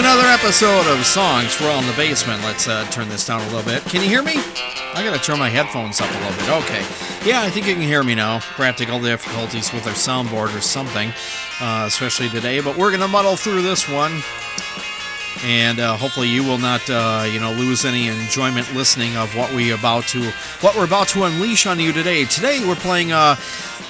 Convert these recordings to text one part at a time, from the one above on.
another episode of Songs from the Basement. Let's uh, turn this down a little bit. Can you hear me? I gotta turn my headphones up a little bit. Okay. Yeah, I think you can hear me now. Practical difficulties with our soundboard or something, uh, especially today, but we're gonna muddle through this one. And uh, hopefully you will not, uh, you know, lose any enjoyment listening of what we about to, what we're about to unleash on you today. Today we're playing uh,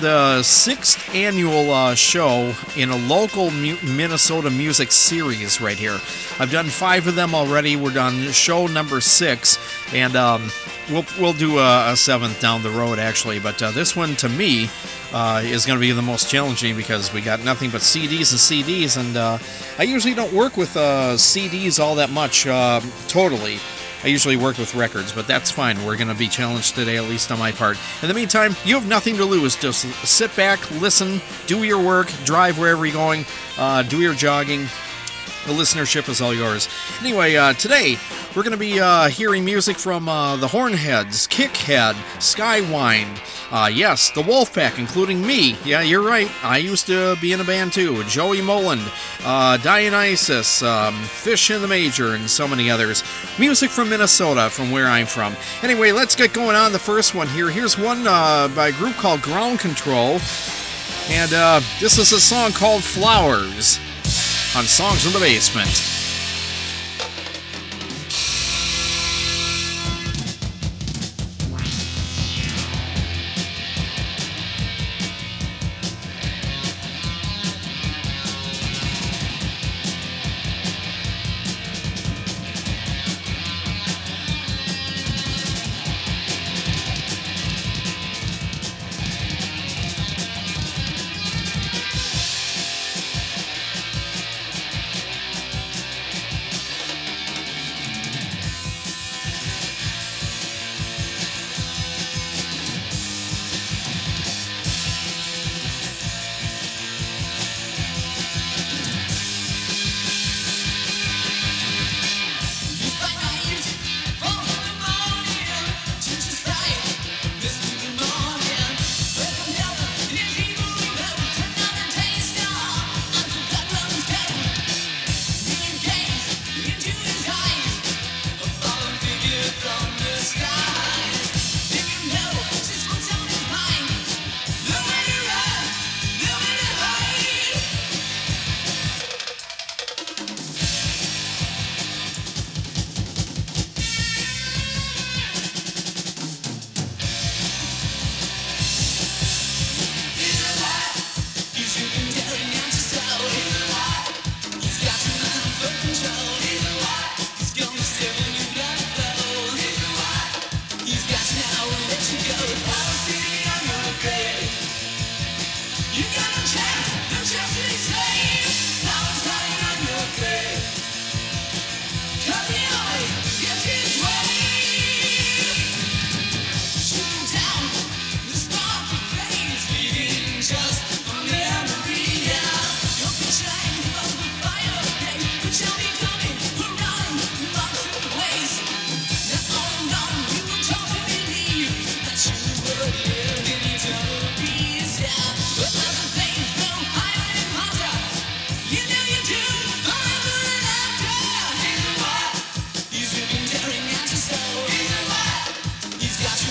the sixth annual uh, show in a local mu- Minnesota music series right here. I've done five of them already. We're done show number six, and um, we'll we'll do a, a, seventh down the road actually. But uh, this one to me uh, is going to be the most challenging because we got nothing but CDs and CDs, and uh, I usually don't work with uh, CDs all that much uh, totally. I usually work with records, but that's fine. We're going to be challenged today, at least on my part. In the meantime, you have nothing to lose. Just sit back, listen, do your work, drive wherever you're going, uh, do your jogging. The listenership is all yours. Anyway, uh, today we're going to be uh, hearing music from uh, the Hornheads, Kickhead, Skywind, uh, yes, the Wolfpack, including me. Yeah, you're right. I used to be in a band too. Joey Molland, uh, Dionysus, um, Fish in the Major, and so many others. Music from Minnesota, from where I'm from. Anyway, let's get going on the first one here. Here's one uh, by a group called Ground Control. And this is a song called Flowers on Songs in the Basement. He's got you.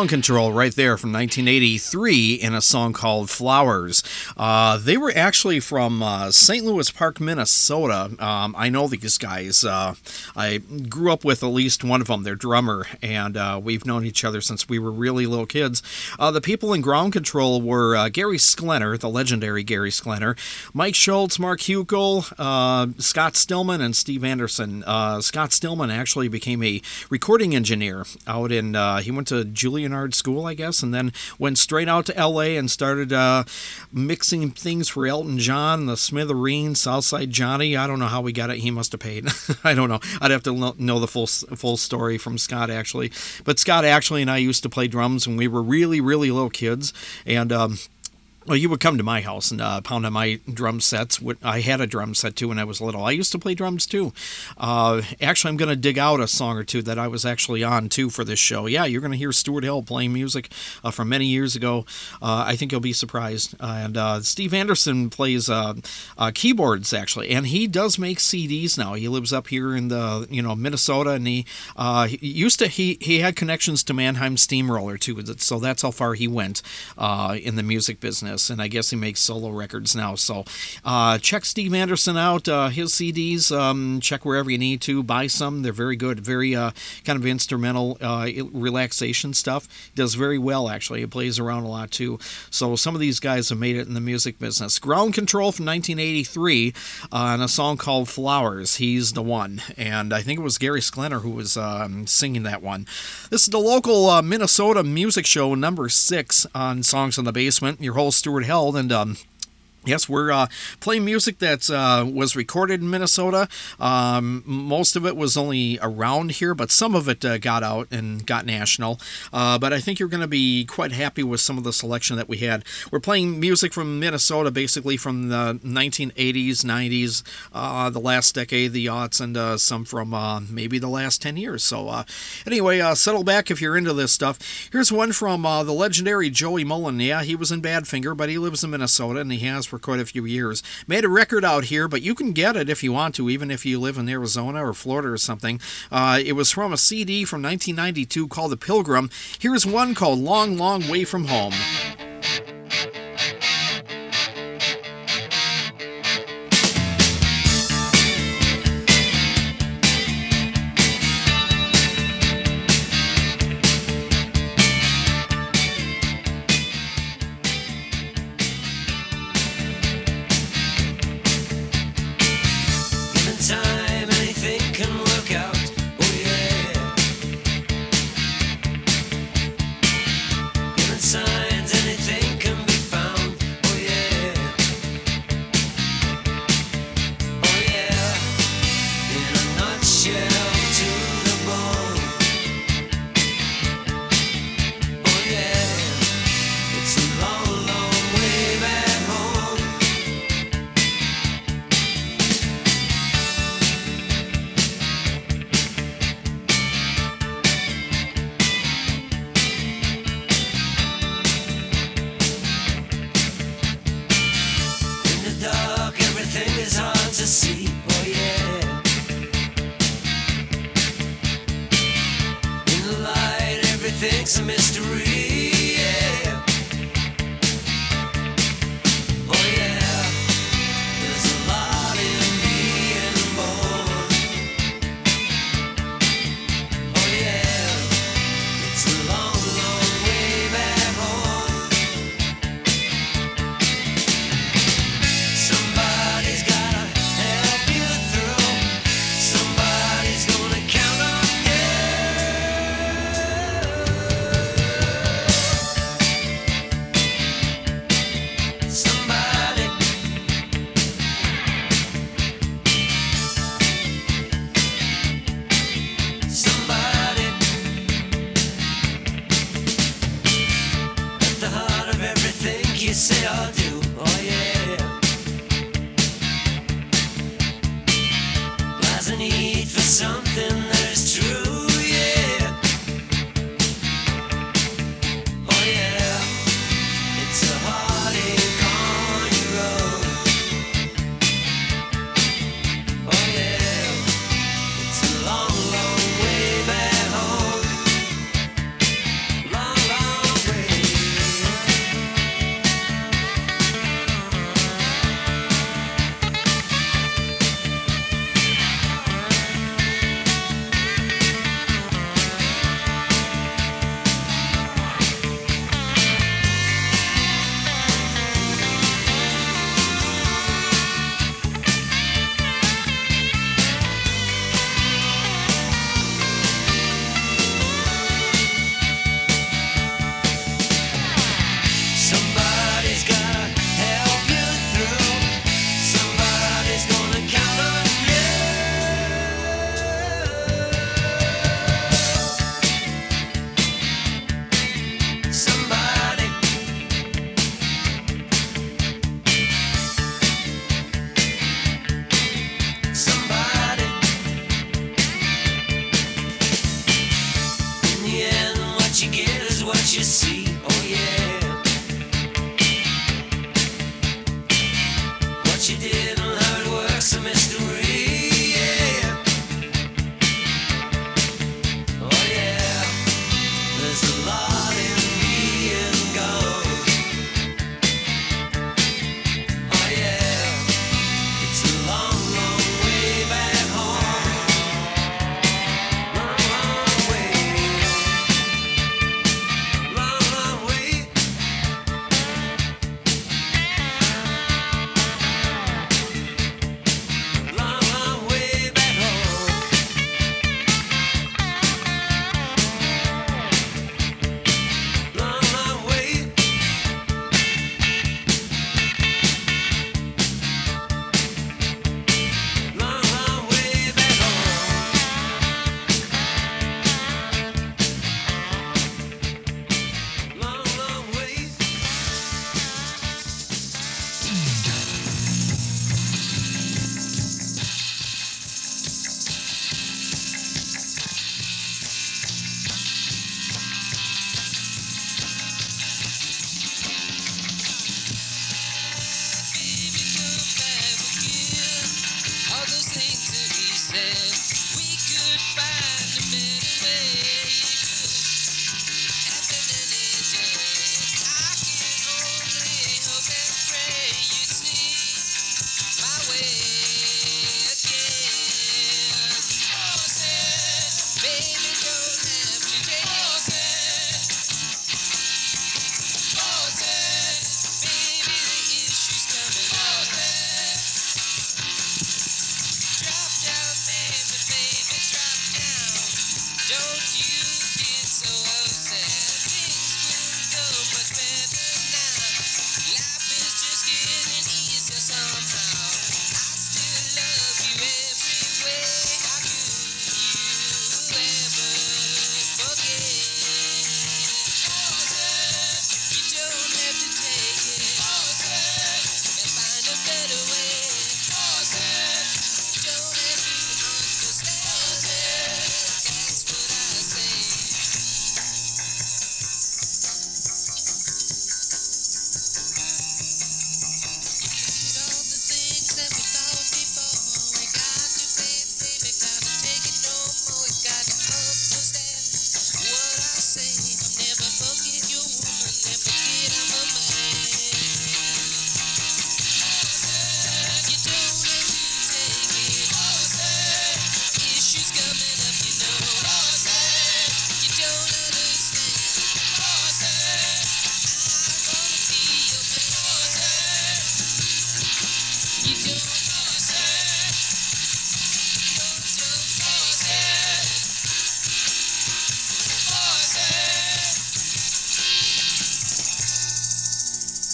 Ground Control right there from 1983 in a song called Flowers. Uh, they were actually from uh, St. Louis Park, Minnesota. Um, I know these guys. Uh, I grew up with at least one of them, their drummer, and uh, we've known each other since we were really little kids. Uh, the people in Ground Control were uh, Gary Sklenner, the legendary Gary Sklenner, Mike Schultz, Mark Hugel, Scott Stillman, and Steve Anderson. Scott Stillman actually became a recording engineer out in, he went to Juilliard School, I guess, and then went straight out to LA and started uh, mixing things for Elton John, the Smithereens, Southside Johnny. I don't know how we got it. He must have paid. I don't know. I'd have to know the full full story from Scott actually. But Scott actually and I used to play drums when we were really really little kids, and. Um, well, you would come to my house and uh, pound on my drum sets. I had a drum set too when I was little. I used to play drums too. Uh, actually, I'm going to dig out a song or two that I was actually on too for this show. Yeah, you're going to hear Stuart Hill playing music uh, from many years ago. Uh, I think you'll be surprised. and uh, Steve Anderson plays uh, keyboards actually, and he does make CDs now. He lives up here in the you know Minnesota, and he, he used to he he had connections to Mannheim Steamroller too. So that's how far he went in the music business and I guess he makes solo records now. So uh, check Steve Anderson out, uh, his CDs. Um, check wherever you need to. Buy some. They're very good. Very uh, kind of instrumental uh, relaxation stuff. Does very well, actually. He plays around a lot, too. So some of these guys have made it in the music business. Ground Control from 1983 on uh, a song called Flowers. He's the one. And I think it was Gary Sklenner who was um, singing that one. This is the local uh, Minnesota music show, number six on Songs in the Basement. Your host, Stuart Held, and um, Yes, we're uh, playing music that uh, was recorded in Minnesota. Um, most of it was only around here, but some of it uh, got out and got national. Uh, but I think you're going to be quite happy with some of the selection that we had. We're playing music from Minnesota, basically from the 1980s, 90s, uh, the last decade, the aughts, and uh, some from maybe the last 10 years. So, anyway, settle back if you're into this stuff. Here's one from the legendary Joey Molland. Yeah, he was in Badfinger, but he lives in Minnesota and he has for quite a few years. Made a record out here, but you can get it if you want to, even if you live in Arizona or Florida or something. Uh, it was from a CD from 1992 called The Pilgrim. Here's one called Long, Long Way from Home.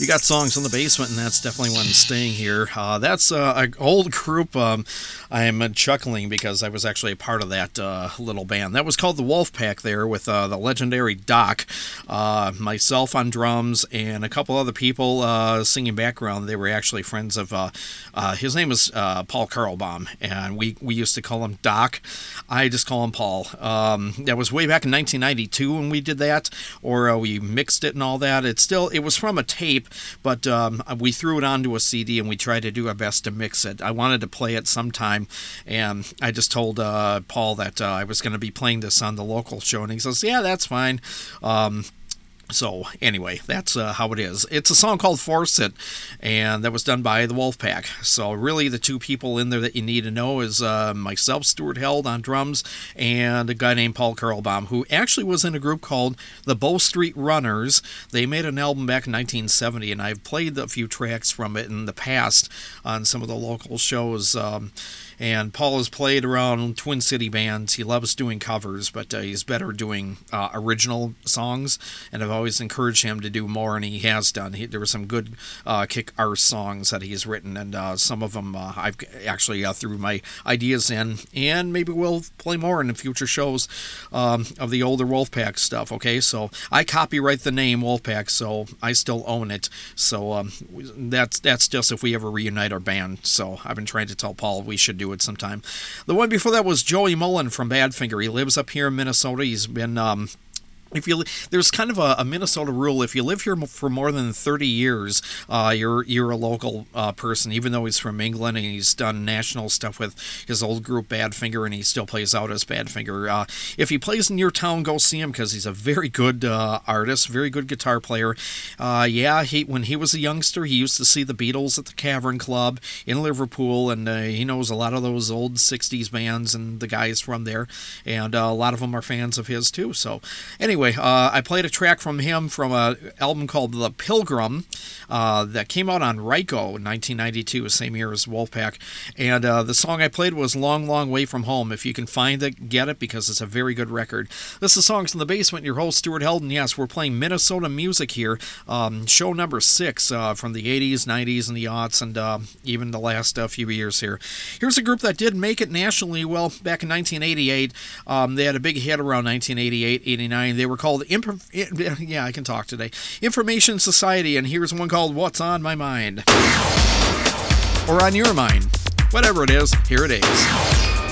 You got songs in the basement, and that's definitely one staying here. Uh, that's uh, an old group. Um, I'm chuckling because I was actually a part of that uh, little band. That was called the Wolf Pack there with uh, the legendary Doc, uh, myself on drums, and a couple other people uh, singing background. They were actually friends of, his name was Paul Carlbaum, and we, we used to call him Doc. I just call him Paul. Um, that was way back in 1992 when we did that, or we mixed it and all that. It's still, it was from a tape but um, we threw it onto a CD and we tried to do our best to mix it. I wanted to play it sometime, and I just told uh, Paul that uh, I was going to be playing this on the local show, and he says, "Yeah, that's fine." Um, so anyway, that's uh, how it is. It's a song called "Force It," and that was done by the Wolfpack. So really, the two people in there that you need to know is uh, myself, Stuart Held on drums, and a guy named Paul Carlbaum, who actually was in a group called the Bow Street Runners. They made an album back in 1970, and I've played a few tracks from it in the past on some of the local shows. Um, and Paul has played around Twin City bands. He loves doing covers, but uh, he's better doing uh, original songs. And I've always encouraged him to do more, and he has done. He, there were some good uh, kick arse songs that he's written, and uh, some of them uh, I've actually threw my ideas in. And maybe we'll play more in the future shows um, of the older Wolfpack stuff. Okay, so I copyright the name Wolfpack, so I still own it. So um, that's that's just if we ever reunite our band. So I've been trying to tell Paul we should do do it sometime. The one before that was Joey Molland from Badfinger. He lives up here in Minnesota. He's been um, if you there's kind of a, a, Minnesota rule if you live here for more than 30 years uh, you're you're a local uh, person even though he's from England and he's done national stuff with his old group Badfinger and he still plays out as Badfinger. Uh, if he plays in your town go see him because he's a very good uh, artist very good guitar player. Uh, yeah he when he was a youngster he used to see the Beatles at the Cavern Club in Liverpool and uh, he knows a lot of those old 60s bands and the guys from there. And a lot of them are fans of his too. So anyway anyway, uh, I played a track from him from an album called The Pilgrim uh, that came out on Ryko in 1992, the same year as Wolfpack. And uh, the song I played was Long, Long Way From Home. If you can find it, get it because it's a very good record. This is Songs in the Basement. Your host, Stuart Helden. Yes, we're playing Minnesota music here. Um, show number six uh, from the 80s, 90s, and the aughts, and uh, even the last uh, few years here. Here's a group that did make it nationally. Well, back in 1988, um, they had a big hit around 1988, 89. They were called, yeah, I can talk today, Information Society, and here's one called What's on My Mind. Or on your mind. Whatever it is, here it is.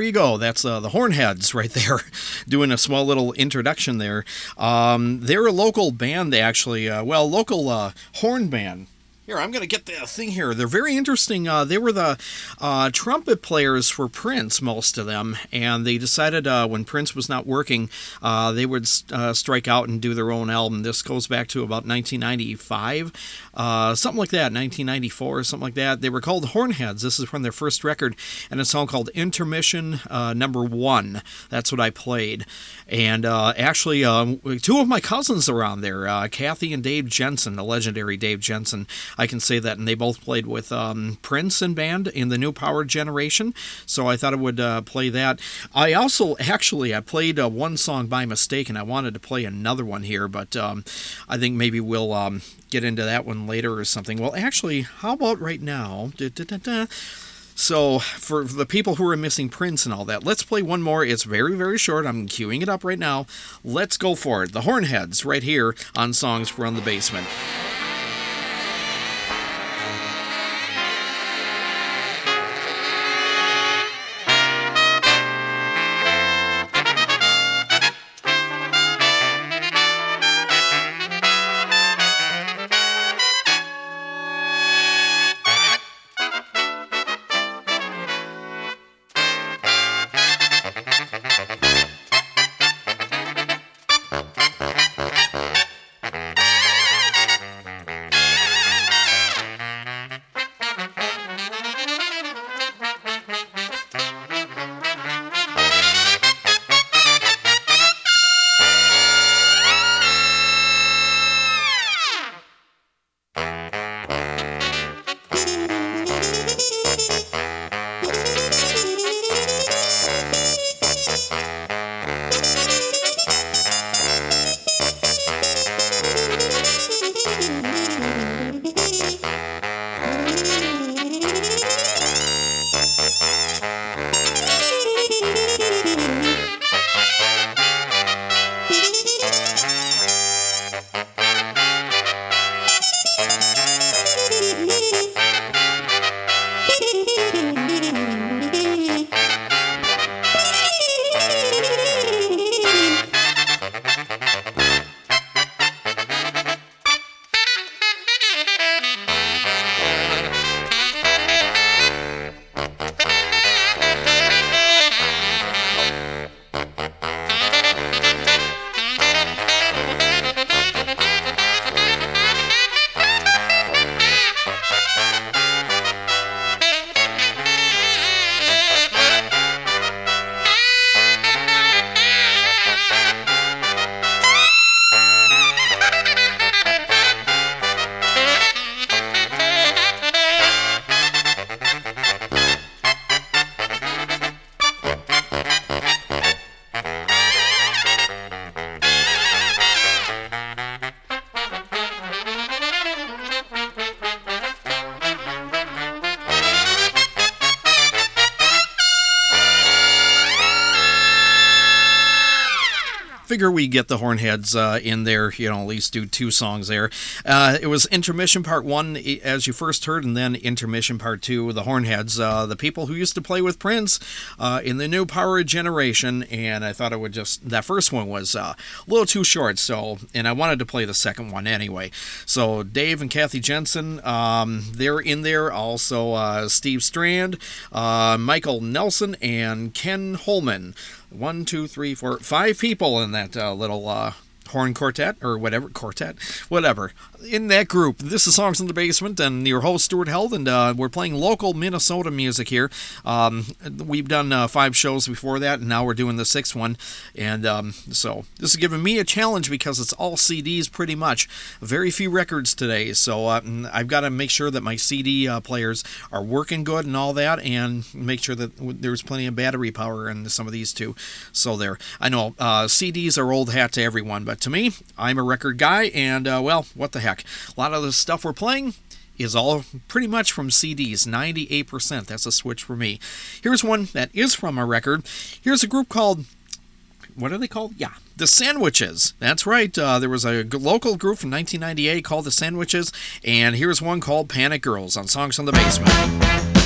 There you go. That's uh, the Hornheads right there, doing a small little introduction there. Um, they're a local band, actually. Uh, well, local uh, horn band here, I'm going to get the thing here. They're very interesting. Uh, they were the uh, trumpet players for Prince, most of them, and they decided uh, when Prince was not working, uh, they would uh, strike out and do their own album. This goes back to about 1995, uh, something like that, 1994, something like that. They were called Hornheads. This is from their first record, and a song called Intermission Number One. That's what I played. And actually, um, two of my cousins are on there, Kathy and Dave Jensen, the legendary Dave Jensen. I can say that. And they both played with um, Prince and band in the New Power Generation. So I thought I would uh, play that. I also actually I played uh, one song by mistake, and I wanted to play another one here, but um, I think maybe we'll um, get into that one later or something. Well, actually, how about right now? Da, da, da, so, for the people who are missing Prince and all that, let's play one more. It's very, very short. I'm queuing it up right now. Let's go for it. The Hornheads, right here on Songs from the Basement. Figure we get the Hornheads uh, in there, you know, at least do two songs there. Uh, it was intermission part one, as you first heard, and then intermission part two, the Hornheads, uh, the people who used to play with Prince uh, in the new Power Generation. And I thought it would just, that first one was uh, a little too short, so, and I wanted to play the second one anyway. So Dave and Kathy Jensen, um, they're in there. Also, uh, Steve Strand, Michael Nelson, and Ken Holmen one, two, three, four, five people in that uh, little uh, horn quartet or whatever quartet, whatever in that group. This is Songs in the Basement, and your host Stuart Held, and uh, we're playing local Minnesota music here. Um, we've done uh, five shows before that, and now we're doing the sixth one. And um, so this is giving me a challenge because it's all CDs pretty much. Very few records today, so uh, I've got to make sure that my CD uh, players are working good and all that, and make sure that there's plenty of battery power in some of these too. So there, I know uh, CDs are old hat to everyone, but to me, I'm a record guy, and uh, well, what the heck. A lot of the stuff we're playing is all pretty much from CDs, 98%. That's a switch for me. Here's one that is from a record. Here's a group called what are they called? Yeah, the Sandwiches. That's right. Uh, there was a local group from 1998 called the Sandwiches, and here's one called Panic Girls on Songs from the Basement.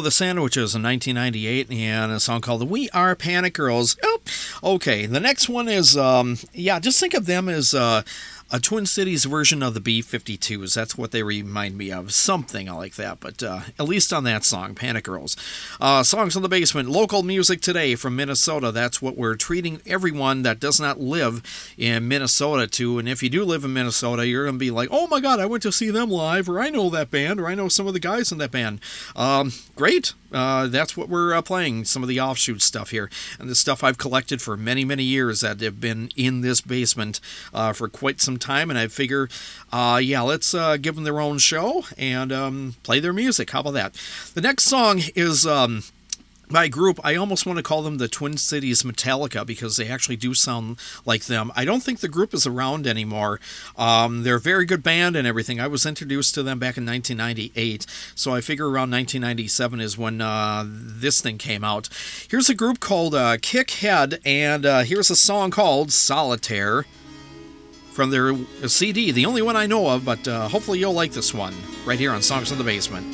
The Sandwiches in 1998 and a song called We Are Panic Girls. Oh, okay. The next one is, um, yeah, just think of them as uh, a Twin Cities version of the B 52s. That's what they remind me of. Something like that, but uh, at least on that song, Panic Girls. Uh, songs on the Basement, local music today from Minnesota. That's what we're treating everyone that does not live in Minnesota to. And if you do live in Minnesota, you're going to be like, oh my God, I went to see them live, or I know that band, or I know some of the guys in that band. Um, great. Uh, that's what we're uh, playing, some of the offshoot stuff here. And the stuff I've collected for many, many years that have been in this basement uh, for quite some time. And I figure, uh, yeah, let's uh, give them their own show and um, play their music. How about that? The next song is. Um, my group, I almost want to call them the Twin Cities Metallica because they actually do sound like them. I don't think the group is around anymore. Um, they're a very good band and everything. I was introduced to them back in 1998, so I figure around 1997 is when uh, this thing came out. Here's a group called uh, Kick Head, and uh, here's a song called Solitaire from their CD, the only one I know of, but uh, hopefully you'll like this one right here on Songs in the Basement.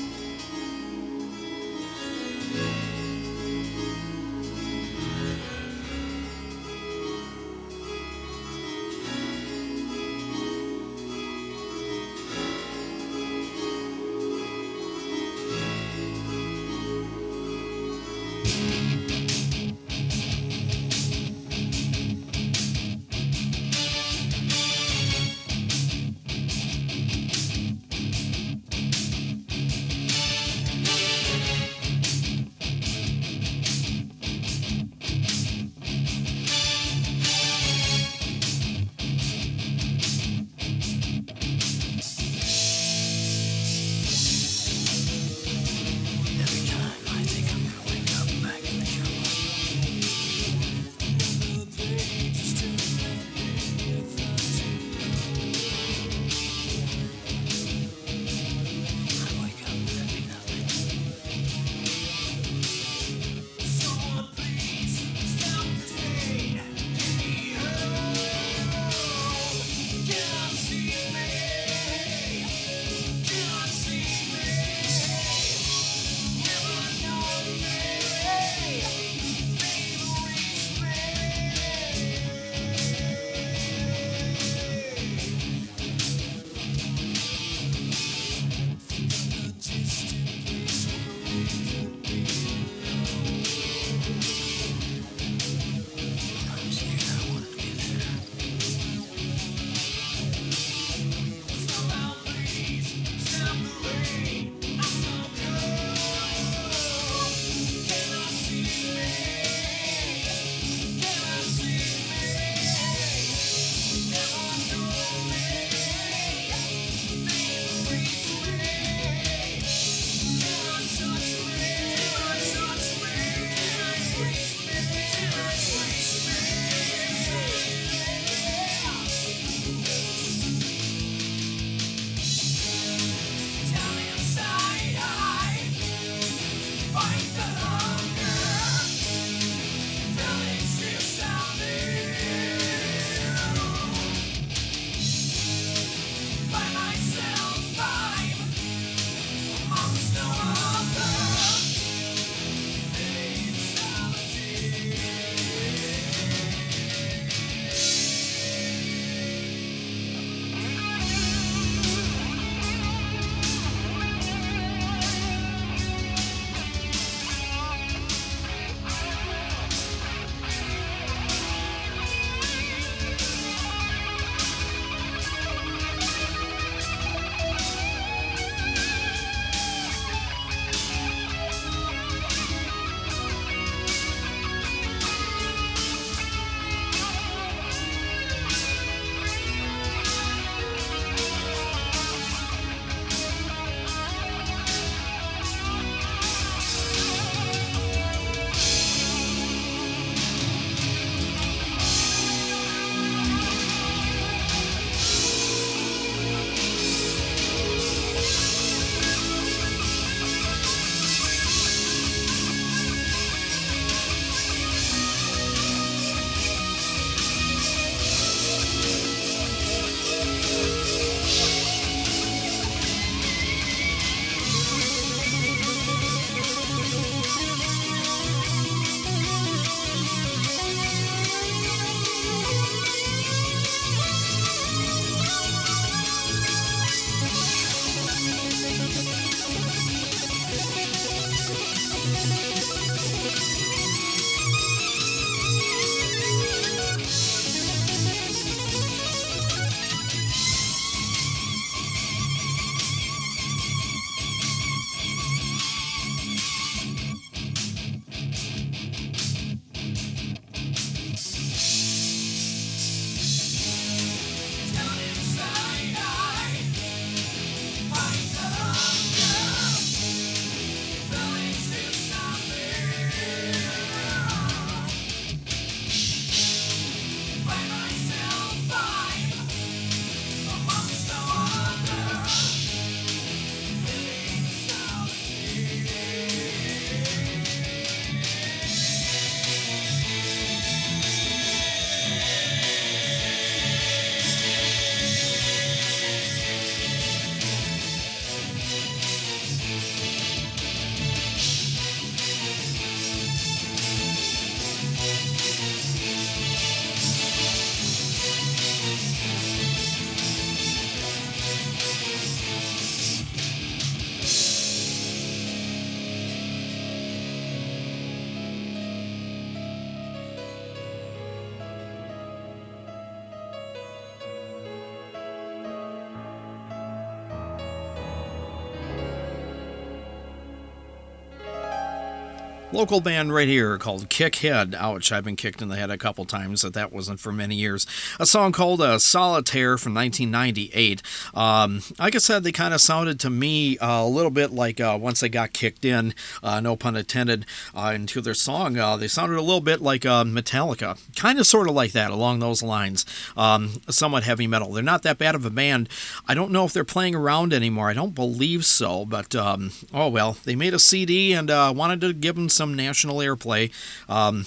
Local band right here called Kick Head. Ouch, I've been kicked in the head a couple times, but that wasn't for many years. A song called uh, Solitaire from 1998. Um, like I said, they kind of sounded to me uh, a little bit like uh, once they got kicked in, uh, no pun intended, uh, into their song, uh, they sounded a little bit like Metallica. Kind of sort of like that, along those lines. Um, somewhat heavy metal. They're not that bad of a band. I don't know if they're playing around anymore. I don't believe so, but um, oh well. They made a CD and wanted to give them some national airplay. Um,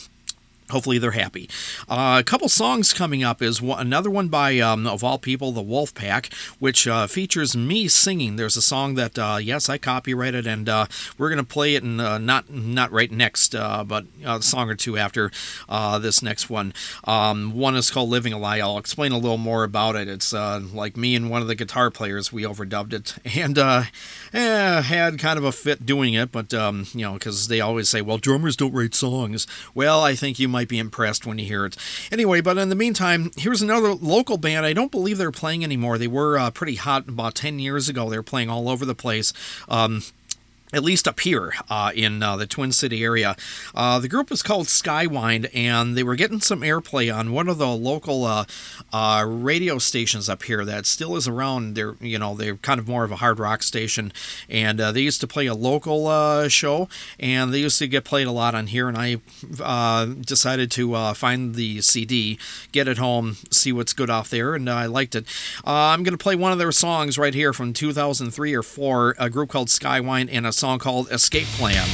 hopefully they're happy. Uh, a couple songs coming up is one, another one by um, of all people, the Wolf Pack, which uh, features me singing. There's a song that uh, yes I copyrighted, and uh, we're gonna play it, and uh, not not right next, uh, but a song or two after this next one. Um, one is called "Living a Lie." I'll explain a little more about it. It's like me and one of the guitar players we overdubbed it, and eh, had kind of a fit doing it, but um, you know because they always say, well, drummers don't write songs. Well, I think you might might be impressed when you hear it. Anyway, but in the meantime, here's another local band. I don't believe they're playing anymore. They were uh, pretty hot about 10 years ago. They were playing all over the place. Um, at least up here uh, in uh, the Twin City area. Uh, the group is called Skywind, and they were getting some airplay on one of the local uh, uh, radio stations up here that still is around. They're you know they're kind of more of a hard rock station, and uh, they used to play a local show, and they used to get played a lot on here. And I decided to find the CD, get it home, see what's good off there, and I liked it. I'm going to play one of their songs right here from 2003 or four, a group called Skywind, and a song called Escape Plan.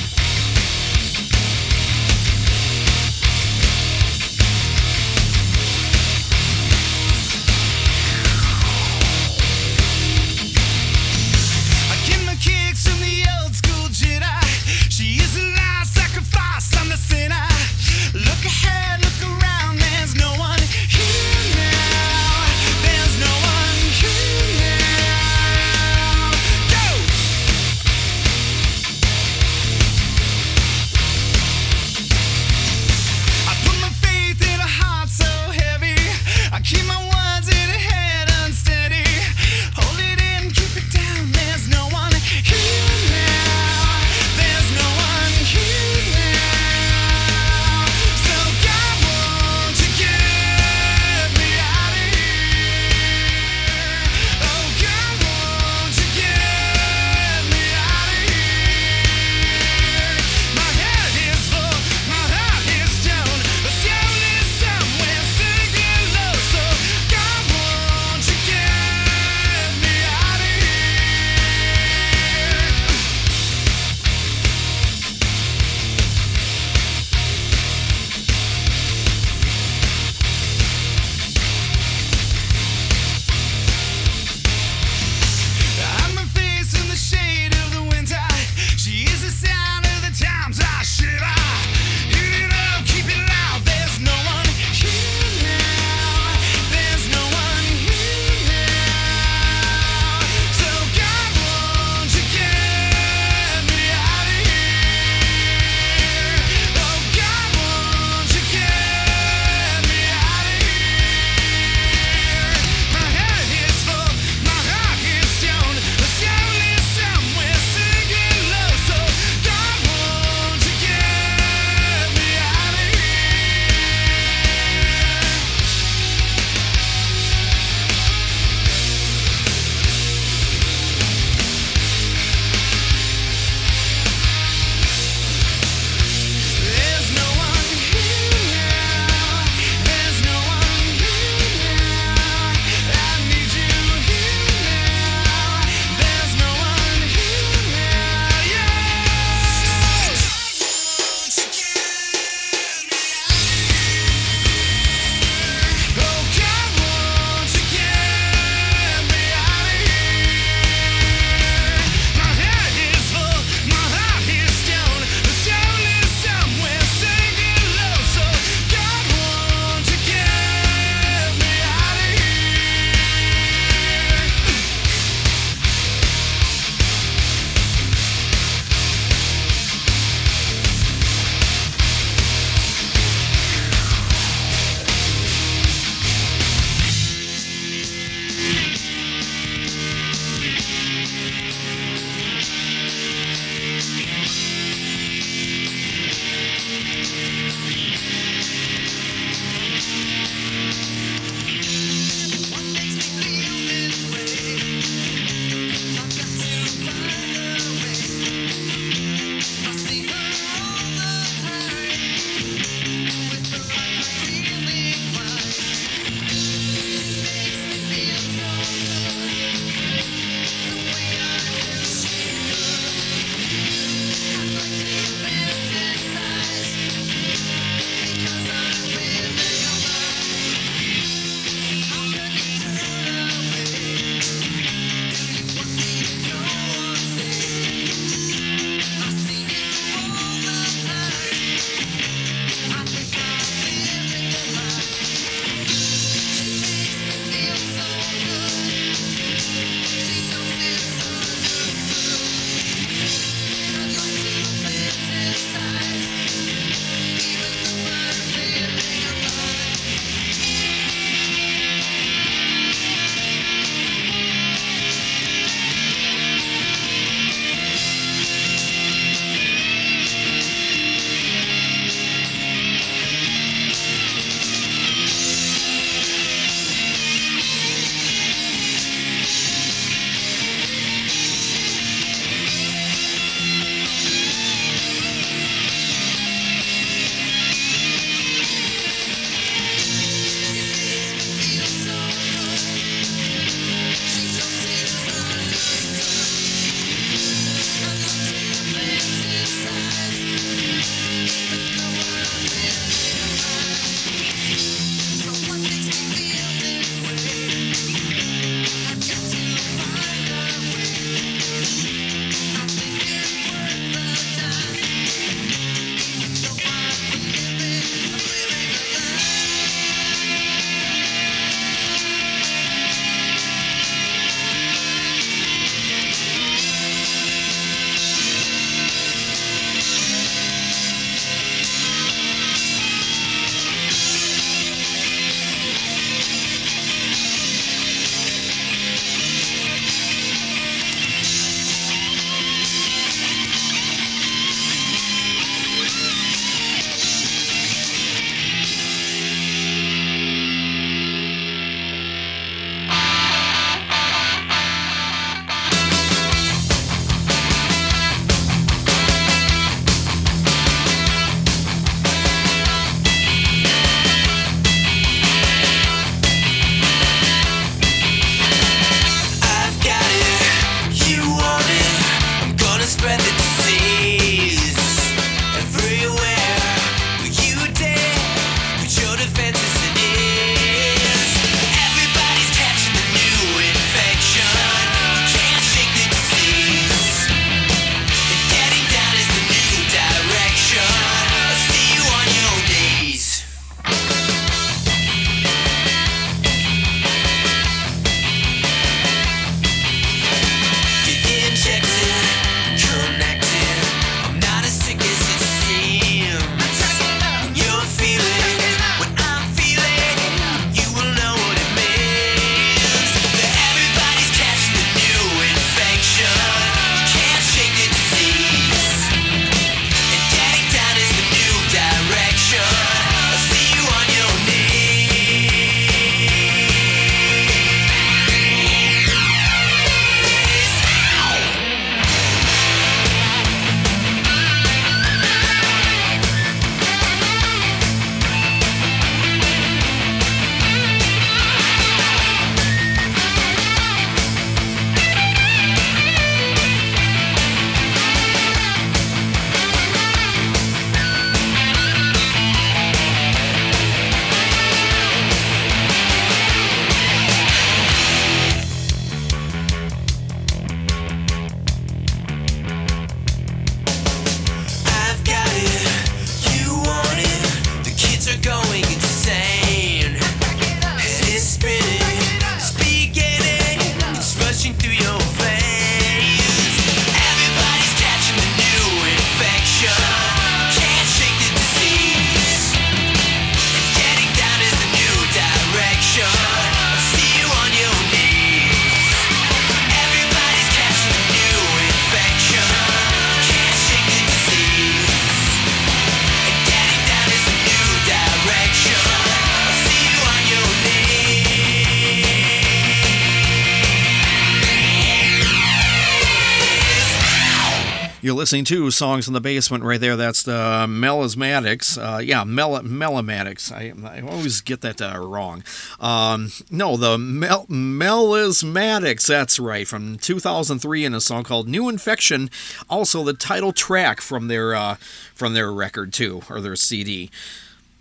Listening to Songs in the Basement right there. That's the Melismatics. Uh, yeah, Mel- Melismatics. I, I always get that uh, wrong. Um, no, the Mel- Melismatics. That's right. From 2003 in a song called New Infection. Also the title track from their uh, from their record too, or their CD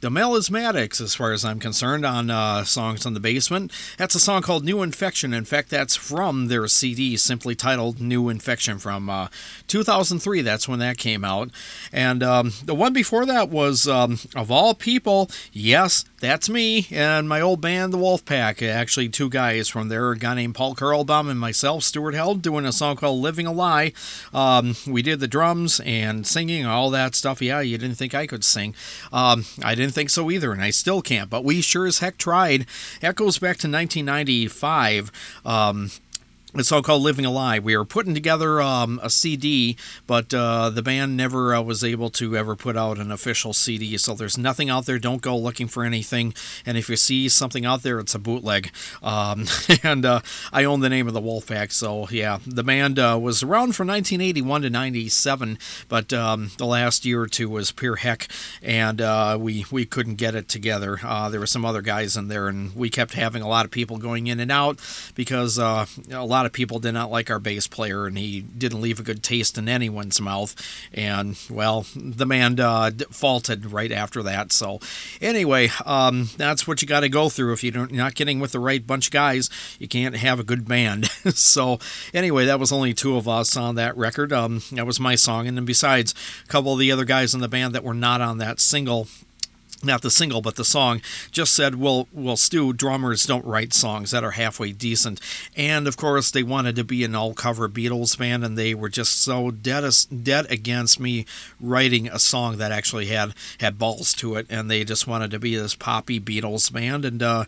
the Melismatics, as far as I'm concerned, on uh, Songs on the Basement. That's a song called New Infection. In fact, that's from their CD, simply titled New Infection from uh, 2003. That's when that came out. And um, the one before that was, um, of all people, yes, that's me and my old band, the Wolfpack. Actually, two guys from there, a guy named Paul Carlbaum and myself, Stuart Held, doing a song called Living a Lie. Um, we did the drums and singing, all that stuff. Yeah, you didn't think I could sing. Um, I didn't think so either, and I still can't, but we sure as heck tried. That goes back to 1995. Um, it's all called Living a Lie. We were putting together um, a CD, but uh, the band never uh, was able to ever put out an official CD. So there's nothing out there. Don't go looking for anything. And if you see something out there, it's a bootleg. Um, and uh, I own the name of the Wolfpack. So yeah, the band uh, was around from 1981 to 97, but um, the last year or two was pure heck, and uh, we we couldn't get it together. Uh, there were some other guys in there, and we kept having a lot of people going in and out because a lot lot of people did not like our bass player, and he didn't leave a good taste in anyone's mouth. And well, the man uh, faulted right after that. So anyway, um, that's what you got to go through if you're not getting with the right bunch of guys. You can't have a good band. so anyway, that was only two of us on that record. Um, that was my song, and then besides, a couple of the other guys in the band that were not on that single not the single but the song just said well well stu drummers don't write songs that are halfway decent. And of course they wanted to be an all cover beatles band and they were just so dead dead against me writing a song that actually had had balls to it. And they just wanted to be this poppy beatles band. And uh,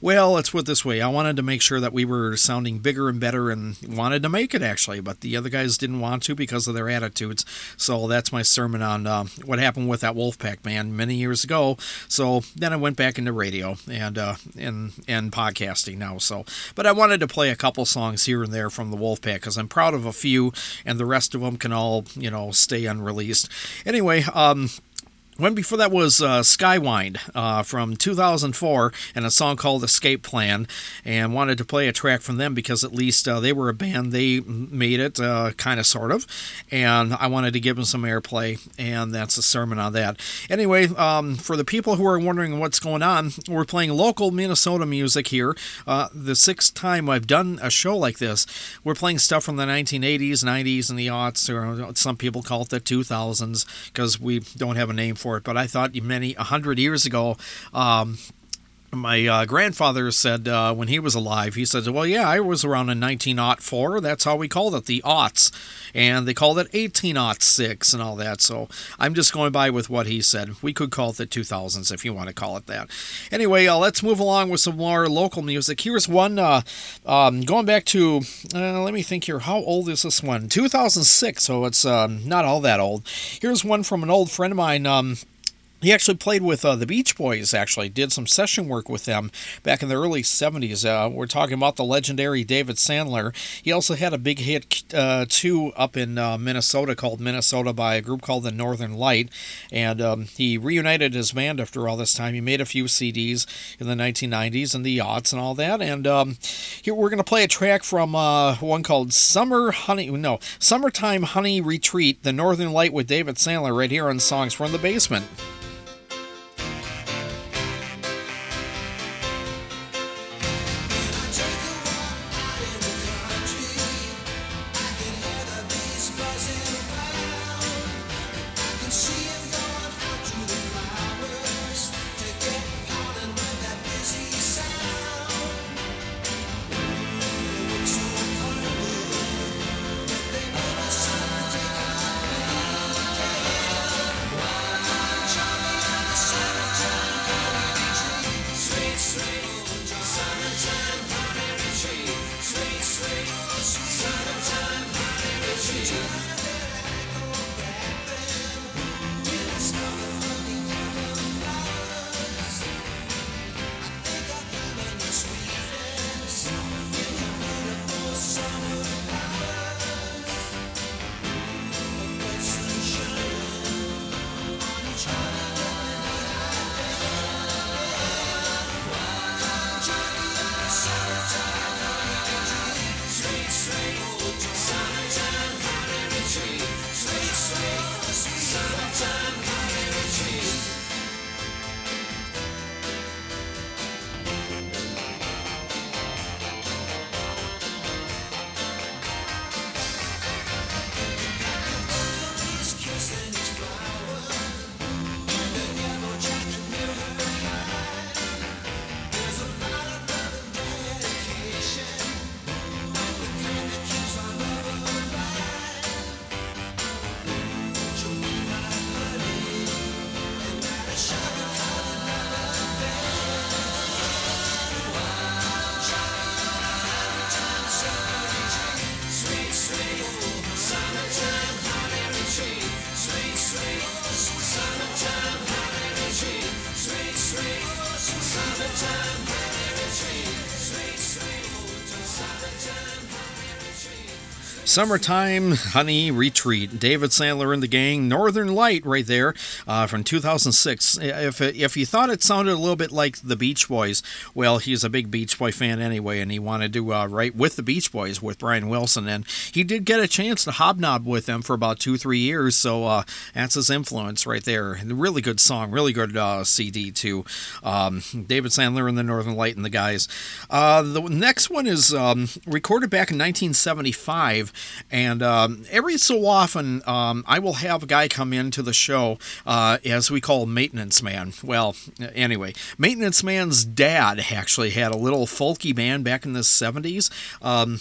well let's put it this way. I wanted to make sure that we were sounding bigger and better and wanted to make it actually. But the other guys didn't want to because of their attitudes. So that's my sermon on uh, what happened with that wolfpack band many years ago so then I went back into radio and uh, and and podcasting now. So, but I wanted to play a couple songs here and there from the Wolfpack because I'm proud of a few, and the rest of them can all you know stay unreleased. Anyway, um, one before that was uh, Skywind uh, from 2004 and a song called Escape Plan. And wanted to play a track from them because at least uh, they were a band. They made it, uh, kind of, sort of. And I wanted to give them some airplay. And that's a sermon on that. Anyway, um, for the people who are wondering what's going on, we're playing local Minnesota music here. Uh, the sixth time I've done a show like this. We're playing stuff from the 1980s, 90s, and the aughts, or some people call it the 2000s because we don't have a name for for it, but I thought many a hundred years ago. Um, my uh, grandfather said uh, when he was alive, he said, Well, yeah, I was around in 1904. That's how we called it, the aughts. And they called it 1806 and all that. So I'm just going by with what he said. We could call it the 2000s if you want to call it that. Anyway, uh, let's move along with some more local music. Here's one uh, um, going back to, uh, let me think here, how old is this one? 2006, so it's um, not all that old. Here's one from an old friend of mine. Um, he actually played with uh, the Beach Boys, actually, did some session work with them back in the early 70s. Uh, we're talking about the legendary David Sandler. He also had a big hit, uh, too, up in uh, Minnesota called Minnesota by a group called the Northern Light. And um, he reunited his band after all this time. He made a few CDs in the 1990s and the aughts and all that. And um, here we're going to play a track from uh, one called Summer Honey, no, Summertime Honey Retreat, the Northern Light with David Sandler, right here on Songs from the Basement. Summertime Honey Retreat. David Sandler and the gang. Northern Light right there uh, from 2006. If, if you thought it sounded a little bit like the Beach Boys, well, he's a big Beach Boy fan anyway, and he wanted to uh, write with the Beach Boys with Brian Wilson. And he did get a chance to hobnob with them for about two, three years. So uh, that's his influence right there. Really good song, really good uh, CD too. Um, David Sandler and the Northern Light and the guys. Uh, the next one is um, recorded back in 1975 and um, every so often, um, I will have a guy come into the show, uh, as we call maintenance man. Well, anyway, maintenance man's dad actually had a little folky band back in the 70s. Um,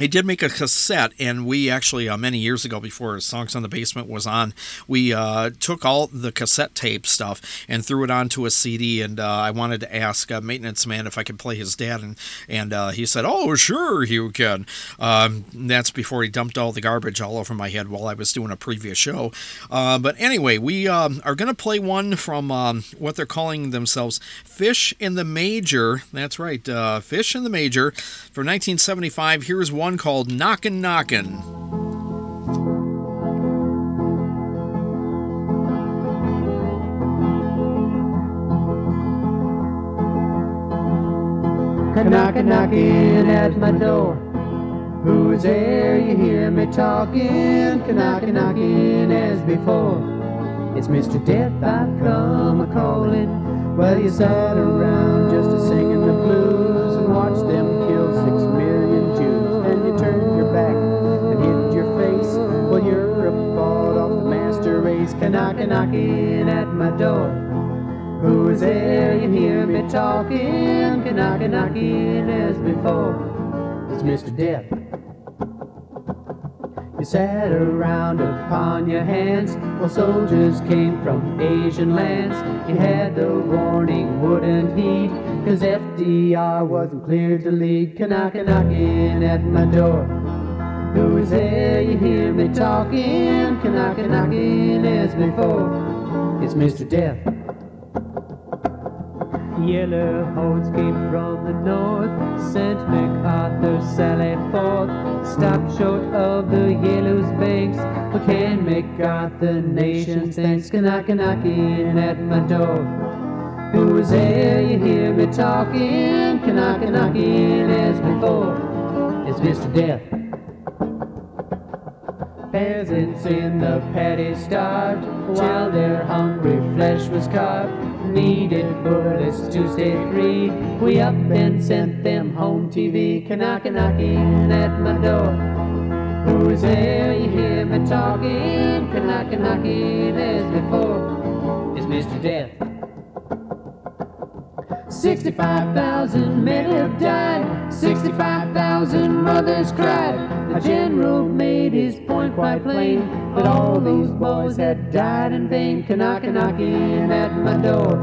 he did make a cassette, and we actually uh, many years ago, before Songs on the Basement was on, we uh, took all the cassette tape stuff and threw it onto a CD. And uh, I wanted to ask uh, Maintenance Man if I could play his dad, and and uh, he said, "Oh, sure, you can." Um, that's before he dumped all the garbage all over my head while I was doing a previous show. Uh, but anyway, we um, are going to play one from um, what they're calling themselves "Fish in the Major." That's right, "Fish in the Major" from 1975. Here's one one called Knockin' Knockin'. Knockin', knockin' at my door. Who's there? You hear me talking, knockin', knockin' as before. It's Mr. Death, I've come a callin'. Well, you sat around just a singing race, knocking, knocking at my door. Who is there? You hear me talking, knocking, knocking as before. It's Mr. Death. You sat around upon your hands while soldiers came from Asian lands. You had the warning, wouldn't heed, cause FDR wasn't cleared to lead. Knockin' knockin' at my door. Who is there? You hear me talking, knockin' knockin' as before. It's Mr. Death. Yellow hordes came from the north, sent MacArthur sally forth. Stopped short of the Yalu's banks, but can MacArthur nation's thanks. Knockin' knockin' at my door. Who is there? You hear me talking, knockin' knockin' as before. It's Mr. Death. Peasants in the paddy starved while their hungry flesh was carved. Needed bullets to stay free. We up and sent them home TV. Knockin' knockin' at my door. Who's there? You hear me talking. Knockin' knockin' as before. It's Mr. Death. 65,000 men have died, 65,000 mothers cried. A general made his point quite plain that all these boys had died in vain. Knockin' knockin' at my door.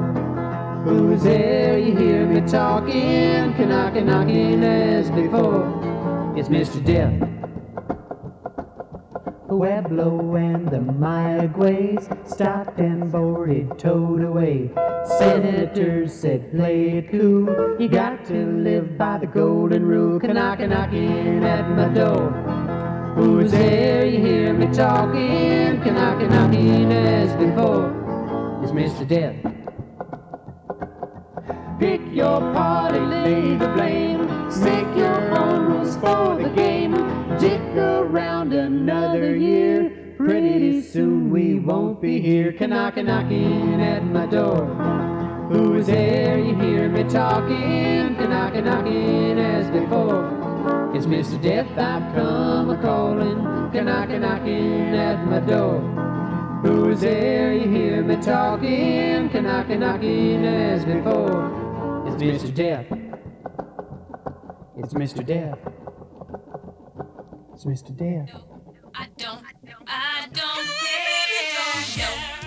Who's there? You hear me talking, knockin' knockin' as before. It's Mr. Death. Pueblo and the Mayaguez stopped and boarded, towed away. Senators said, play it cool. You got to live by the golden rule. Knockin' knockin' at my door. Who's there? You hear me talking. Knockin' knockin' as before. It's Mr. Death. Pick your party, lay the blame. Make your own rules for the game. Around another year. Pretty soon we won't be here. Knockin' knocking at my door. Who's there? You hear me talking. Knockin' knockin' as before. It's Mr. Death, I've come a calling. Knockin' knocking at my door. Who's there? You hear me talking. Knockin' knockin' as before. It's Mr. Death. It's Mr. Death. It's Mr. Death. I don't, I don't care.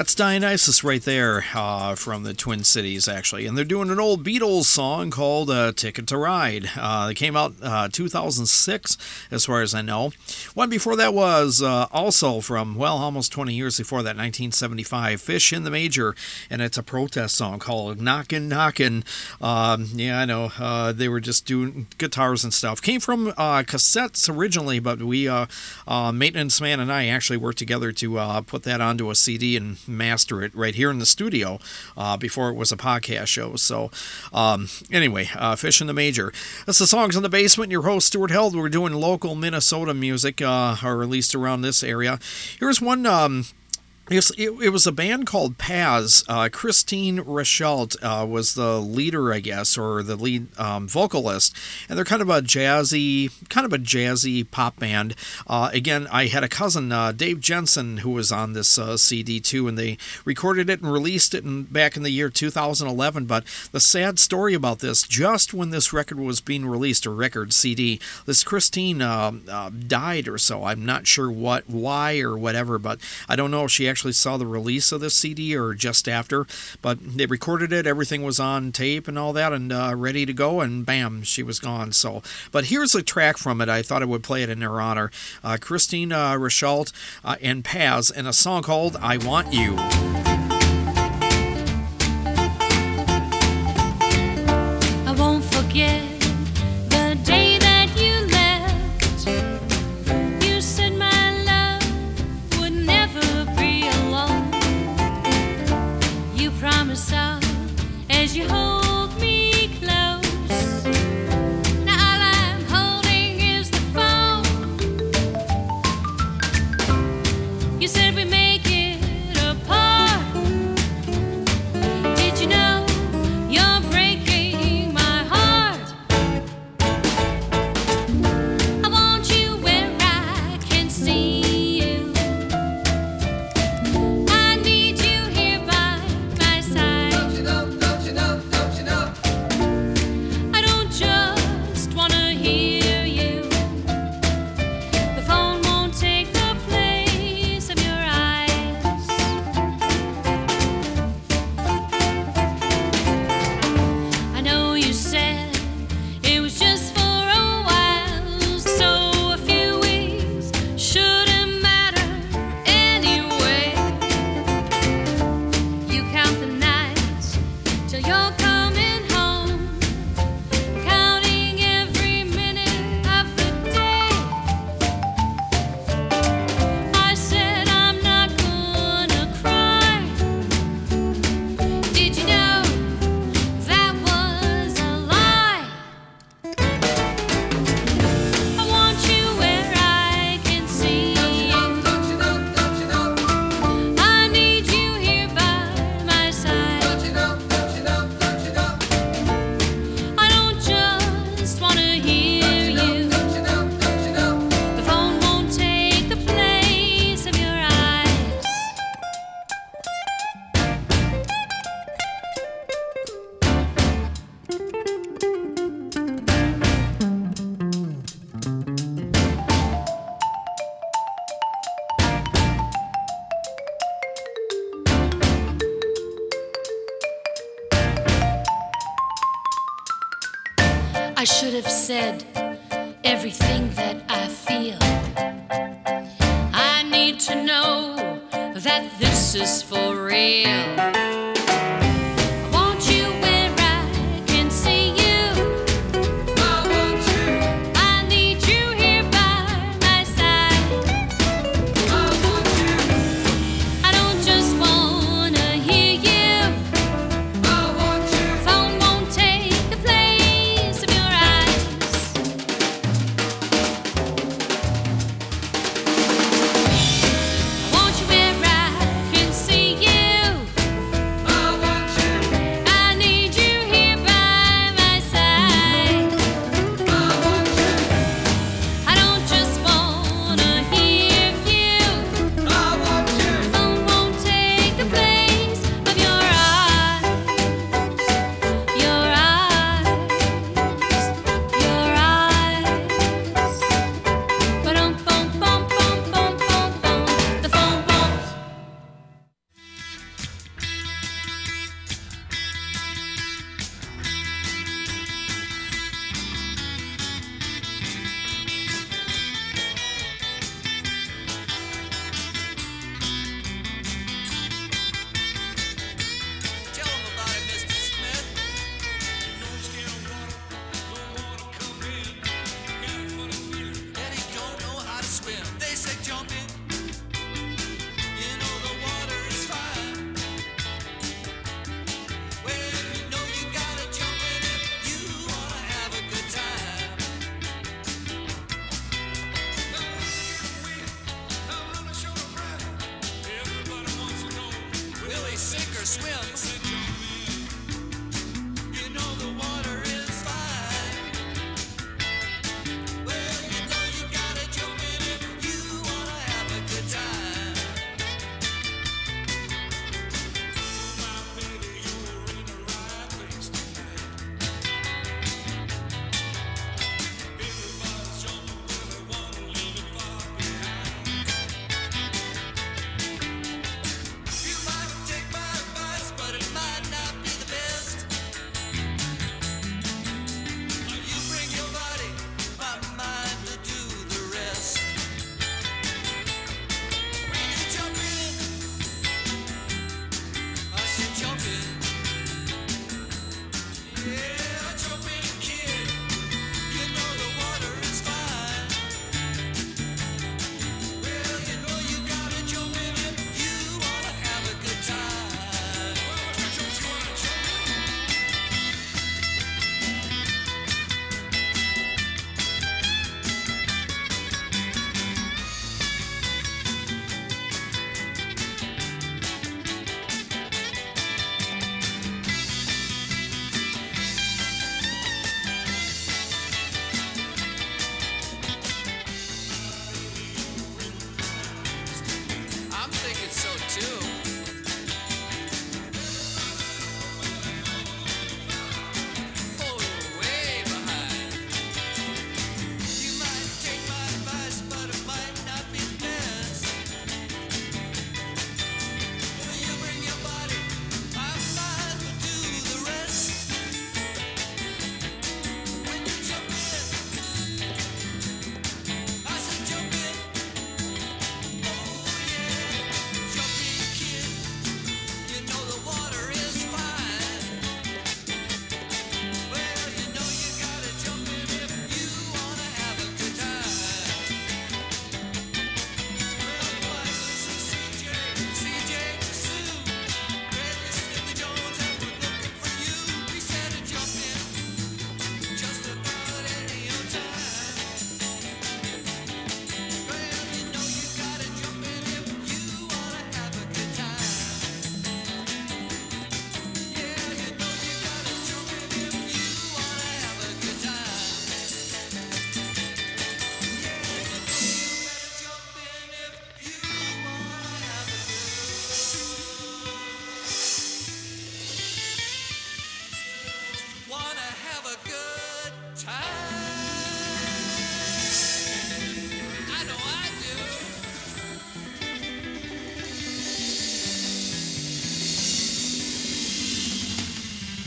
That's Dionysus right there uh, from the Twin Cities, actually. And they're doing an old Beatles song called uh, Ticket to Ride. Uh, they came out uh, 2006, as far as I know. One before that was uh, also from, well, almost 20 years before that, 1975, Fish in the Major. And it's a protest song called Knockin' Knockin'. Um, yeah, I know. Uh, they were just doing guitars and stuff. Came from uh, cassettes originally, but we, uh, uh, Maintenance Man and I actually worked together to uh, put that onto a CD and master it right here in the studio before it was a podcast show. So, um, anyway, Fish in the Major. That's the Songs in the Basement. Your host, Stuart Held. We're doing local Minnesota music, uh, at least around this area. Here's one. Um, it, it was a band called Paz. Uh, Christine Rachelt uh, was the leader, I guess, or the lead um, vocalist, and they're kind of a jazzy, kind of a jazzy pop band. Uh, again, I had a cousin, uh, Dave Jensen, who was on this uh, CD too, and they recorded it and released it in, back in the year 2011. But the sad story about this, just when this record was being released, a record CD, this Christine uh, uh, died or so. I'm not sure what, why, or whatever, but I don't know if she actually saw the release of this CD or just after. But they recorded it, everything was on tape and all that, and uh, ready to go, and bam, she was gone. So, but here's a track from it. I thought I would play it in her honor. Uh, Christine uh, Rachelt uh, and Paz, and a song called "I Want You."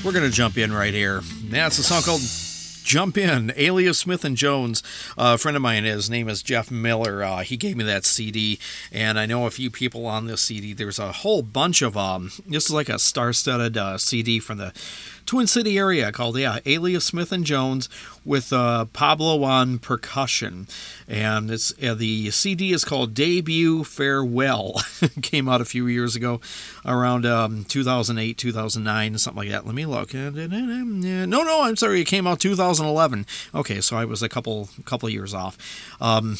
We're going to jump in right here. That's a song called Jump In, Alias Smith and Jones. A friend of mine, his name is Jeff Miller. Uh, he gave me that CD, and I know a few people on this CD. There's a whole bunch of um. This is like a star-studded uh, CD from the Twin City area called yeah Alias Smith and Jones with uh, Pablo on percussion, and it's uh, the CD is called Debut Farewell. Came out a few years ago, around um, 2008, 2009, something like that. Let me look. No, no, I'm sorry. It came out 2011. Okay, so I was a couple couple years off. Um,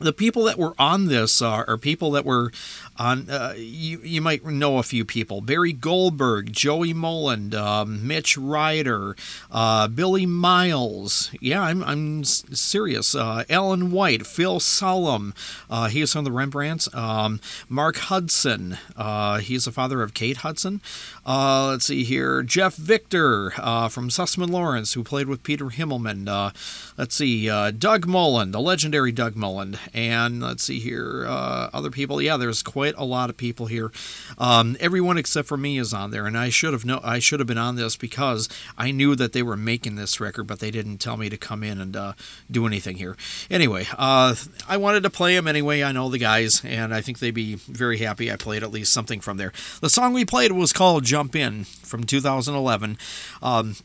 the people that were on this uh, are people that were on. Uh, you you might know a few people: Barry Goldberg, Joey Molland, um, Mitch Ryder, uh, Billy Miles. Yeah, I'm I'm serious. Uh, Alan White, Phil Solem. Uh, he is from the Rembrandts. Um, Mark Hudson. Uh, he's the father of Kate Hudson. Uh, let's see here. Jeff Victor from Sussman Lawrence, who played with Peter Himmelman. Let's see. Doug Mullen, the legendary Doug Mullen. And let's see here. Other people. Yeah, there's quite a lot of people here. Um, everyone except for me is on there, and I should have know. I should have been on this because I knew that they were making this record, but they didn't tell me to come in and uh, do anything here. Anyway, uh, I wanted to play them anyway. I know the guys, and I think they'd be very happy I played at least something from there. The song we played was called "Jump In" from 2011. Um,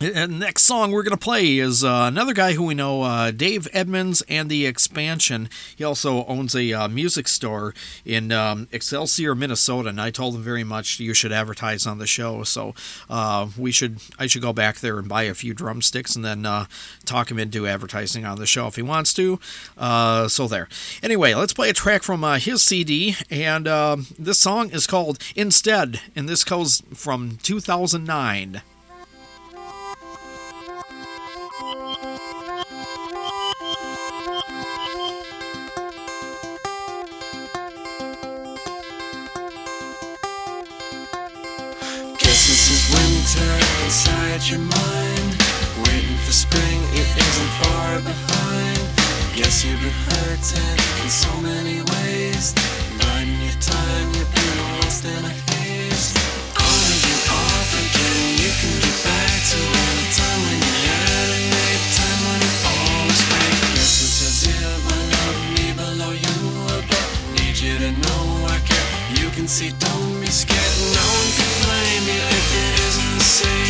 and next song we're going to play is uh, another guy who we know, uh, Dave Edmonds and the Expansion. He also owns a uh, music store in um, Excelsior, Minnesota, and I told him very much you should advertise on the show. So uh, we should, I should go back there and buy a few drumsticks and then uh, talk him into advertising on the show if he wants to. Uh, so there. Anyway, let's play a track from his CD, and uh, this song is called Instead, and this goes from 2009. Inside your mind. Waiting for spring, it isn't far behind. Guess you've been hurting in so many ways. Biding your time, you've been lost in a haze. On you off again, you can get back to any time when you had a great time when it all was great. Guess this is it, my love, me below you above. Need you to know I care. You can see, don't be scared. No one can blame you if it isn't the same.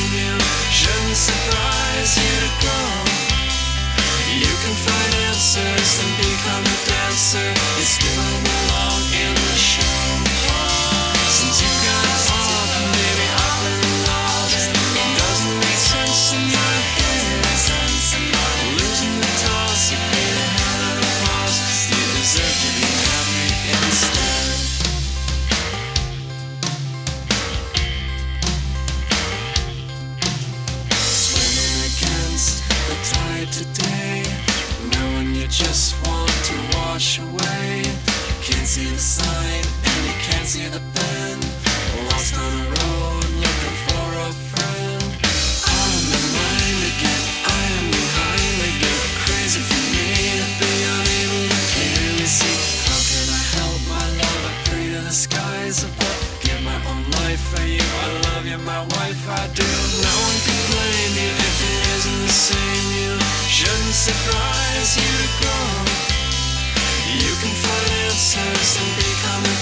You can find answers and become a dancer. You still just want to wash away. Can't see the sign and you can't see the bend. Lost on a road, looking for a friend. Of my mind again, I am behind again. Crazy for me to be unable to clearly see. How can I help my love? I pray to the skies above. Give my own life for you. I love you, my wife. I do. Surprise you to go. You can find answers and become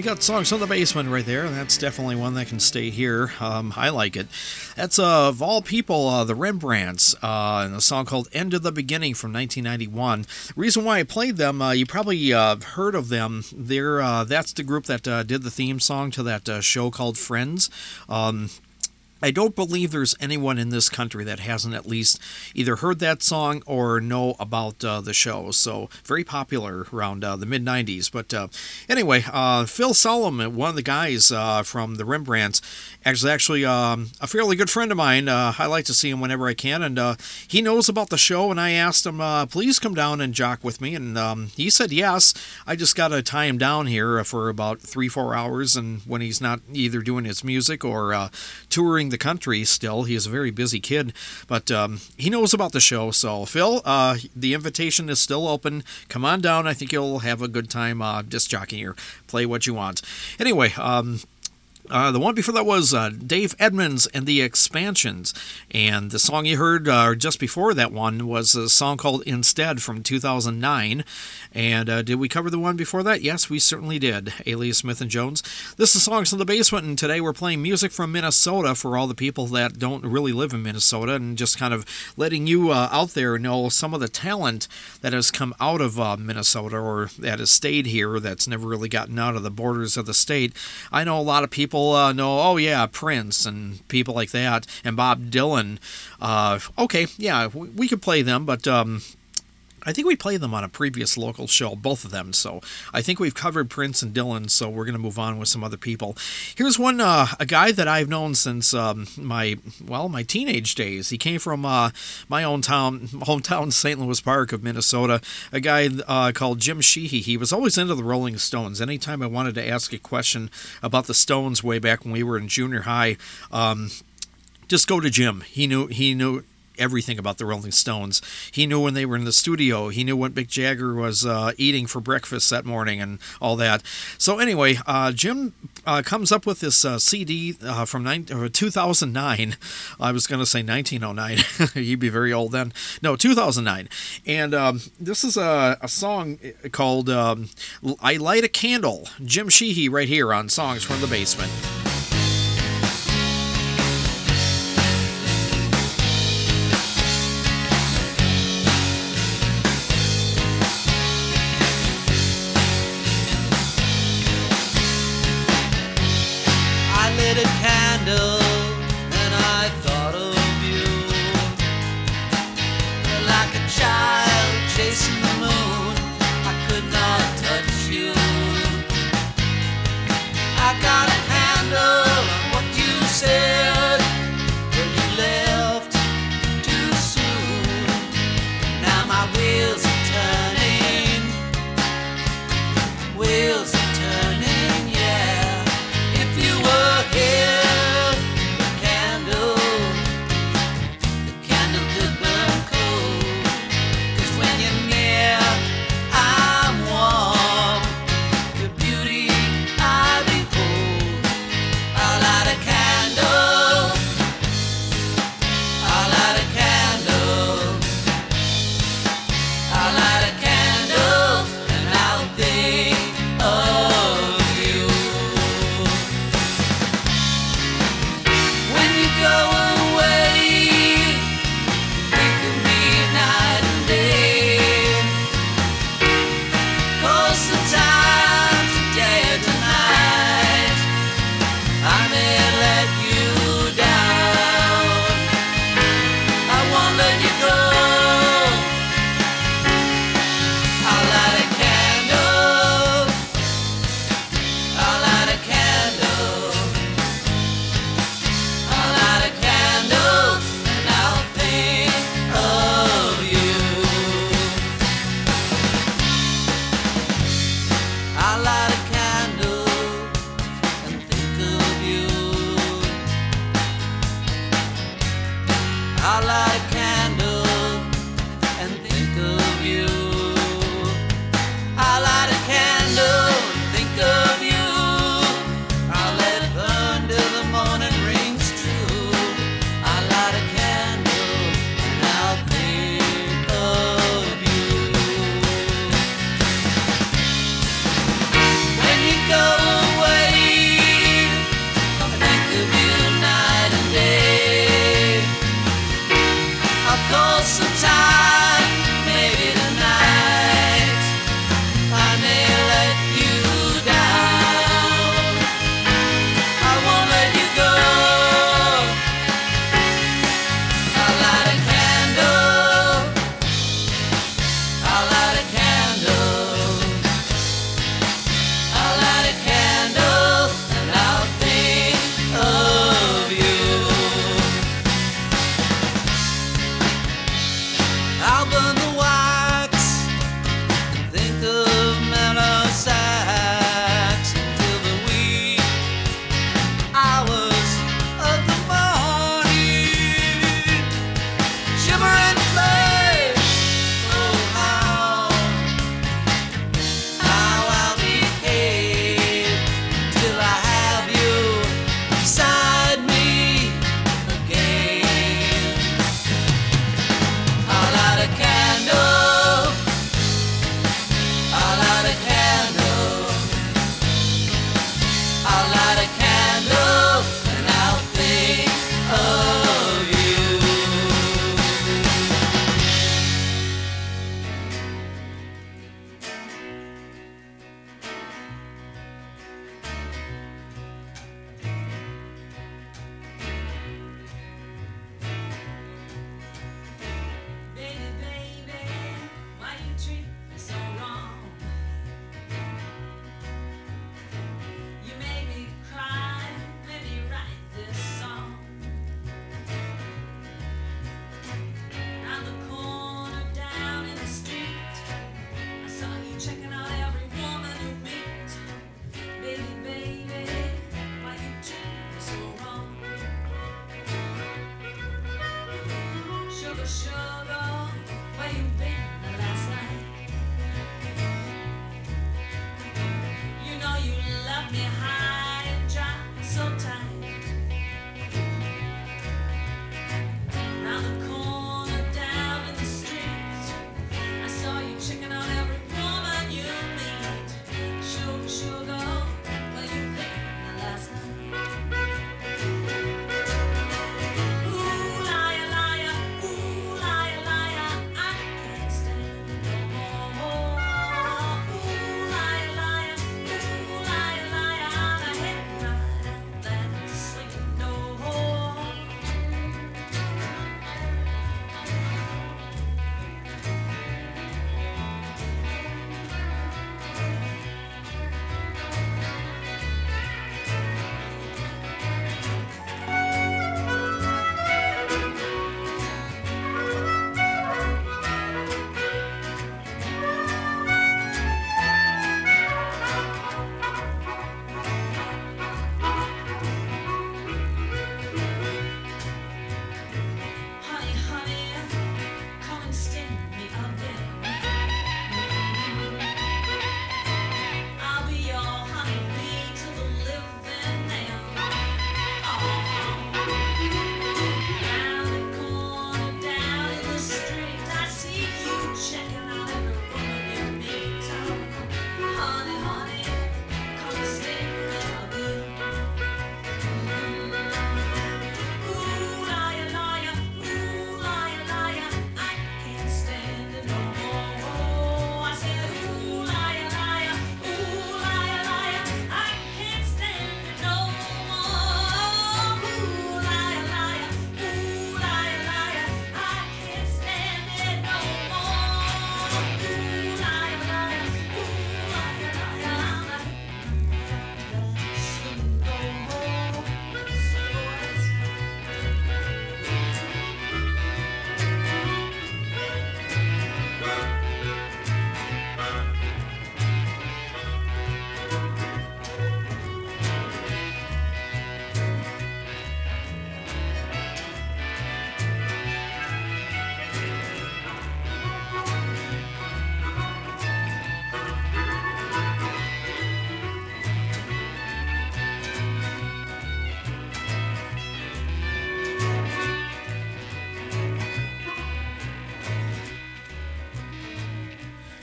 You got songs on the basement right there. That's definitely one that can stay here. Um, I like it. That's uh, of all people, uh, the Rembrandts, uh, and a song called "End of the Beginning" from 1991. Reason why I played them, uh, you probably uh, heard of them. They're uh, that's the group that did the theme song to that show called Friends. Um, I don't believe there's anyone in this country that hasn't at least either heard that song or know about uh, the show. So very popular around uh, the mid '90s. But uh, anyway, uh, Phil Solomon, one of the guys uh, from the Rembrandts, actually actually um, a fairly good friend of mine. Uh, I like to see him whenever I can, and uh, he knows about the show. And I asked him, uh, please come down and jock with me, and um, he said yes. I just got to tie him down here for about three four hours, and when he's not either doing his music or uh, touring the country still. He is a very busy kid, but um, he knows about the show. So, Phil, uh, the invitation is still open. Come on down. I think you'll have a good time uh, disc jockeying here. Play what you want. Anyway, um, uh, the one before that was uh, Dave Edmonds and the Expansions. And the song you heard uh, just before that one was a song called Instead from 2009. And uh, did we cover the one before that? Yes, we certainly did. Alias Smith and Jones. This is Songs from the Basement, and today we're playing music from Minnesota for all the people that don't really live in Minnesota and just kind of letting you uh, out there know some of the talent that has come out of uh, Minnesota or that has stayed here that's never really gotten out of the borders of the state. I know a lot of people uh, know, oh, yeah, Prince and people like that, and Bob Dylan. Uh, okay, yeah, we, we could play them, but. Um, I think we played them on a previous local show, both of them. So I think we've covered Prince and Dylan. So we're going to move on with some other people. Here's one, uh, a guy that I've known since um, my well, my teenage days. He came from uh, my own town, hometown, St. Louis Park of Minnesota. A guy uh, called Jim Sheehy. He was always into the Rolling Stones. Anytime I wanted to ask a question about the Stones way back when we were in junior high. Um, just go to Jim. He knew he knew everything about the Rolling Stones. He knew when they were in the studio. He knew what Mick Jagger was uh, eating for breakfast that morning and all that. So anyway, uh, Jim uh, comes up with this uh, CD uh, from nine, or 2009. I was going to say 1909. He'd be very old then. No, 2009. And um, this is a, a song called um, "I Light a Candle." Jim Sheehy right here on Songs from the Basement.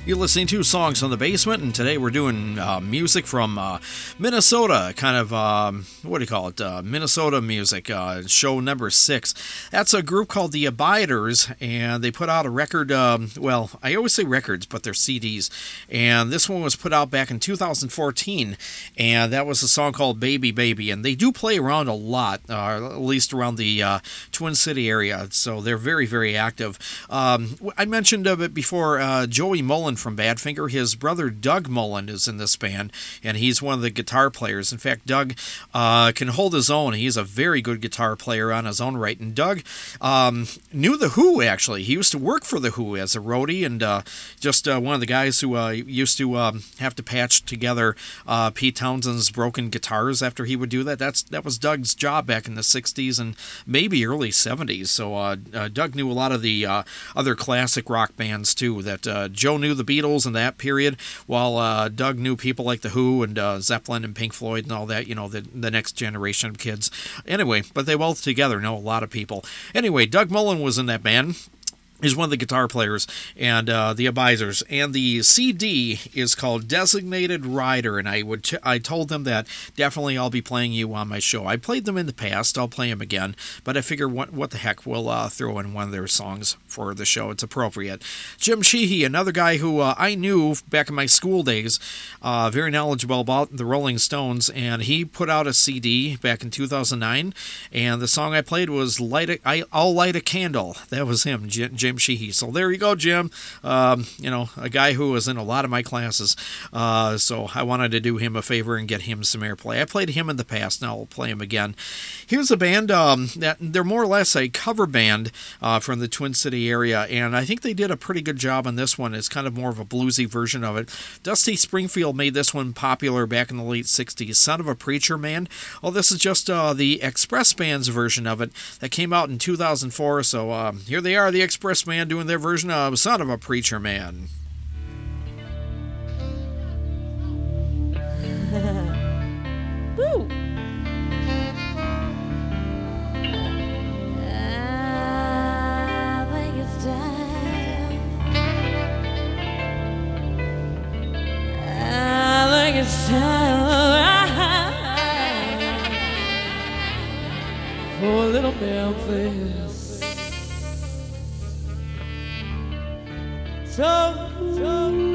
You're listening to Songs on the Basement, and today we're doing uh, music from uh, Minnesota, kind of, um, what do you call it? Uh, Minnesota music, uh, show number six. That's a group called The Abiders, and they put out a record. Um, well, I always say records, but they're CDs. And this one was put out back in 2014, and that was a song called Baby Baby. And they do play around a lot, uh, at least around the uh, Twin City area, so they're very, very active. Um, I mentioned a bit before Joey Molland from Badfinger. His brother Doug Molland is in this band, and he's one of the guitar players. In fact, Doug uh, can hold his own. He's a very good guitar player on his own right. And Doug um, knew the Who actually. He used to work for the Who as a roadie, and uh, just uh, one of the guys who uh, used to um, have to patch together uh, Pete Townshend's broken guitars after he would do that. That's that was Doug's job back in the '60s and maybe early '70s. So uh, Doug knew a lot of the other classic rock bands too. That Joe knew the Beatles in that period, while uh, Doug knew people like the Who and uh, Zeppelin and Pink Floyd and all that. You know, the the next generation of kids. Anyway, but they both together know a lot of people. Anyway, Doug Molland was in that band. He's one of the guitar players and uh, the advisors, and the CD is called Designated Rider. And I would I told them that definitely I'll be playing you on my show. I played them in the past. I'll play them again, but I figure what what the heck we'll uh, throw in one of their songs for the show. It's appropriate. Jim Sheehy, another guy who uh, I knew back in my school days, uh, very knowledgeable about the Rolling Stones, and he put out a CD back in 2009, and the song I played was "Light a, I, I'll Light a Candle." That was him, Jim, Jim Sheehy. So there you go, Jim. Um, you know, a guy who was in a lot of my classes. Uh, so I wanted to do him a favor and get him some airplay. I played him in the past. Now I'll play him again. Here's a band um, that they're more or less a cover band uh, from the Twin City area, and I think they did a pretty good job on this one. It's kind of more of a bluesy version of it. Dusty Springfield made this one popular back in the late 60s. Son of a Preacher Man. Oh, this is just uh, the Express Band's version of it that came out in 2004. So um, here they are, the Express Man doing their version of Son of a Preacher Man. Woo! For little Memphis. So,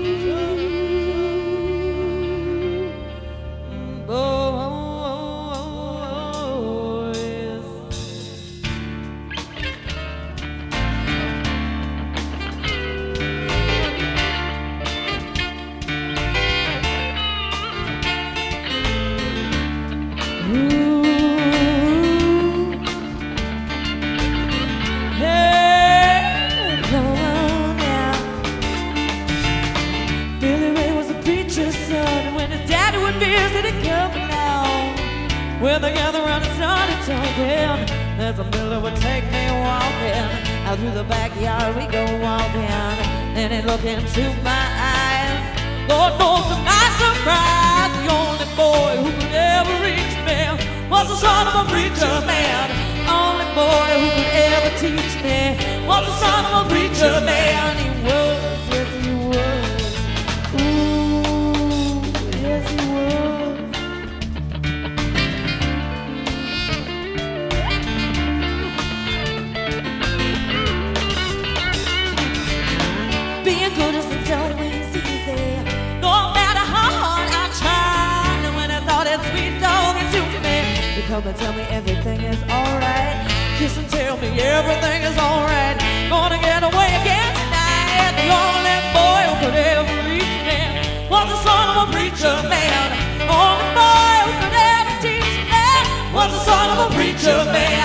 When they gathered around and started talking, as the miller would take me walking. Out through the backyard we go walking, then he'd look into my eyes. Lord knows to my surprise, the only boy who could ever reach me was the son of a preacher man. Only boy who could ever teach me was the son of a preacher man. He he was. You and tell me everything is alright. Kiss and tell me everything is alright. Gonna get away again tonight. The only boy who could ever reach me was the son of a preacher man. Only boy who could ever teach me was the son of a preacher man.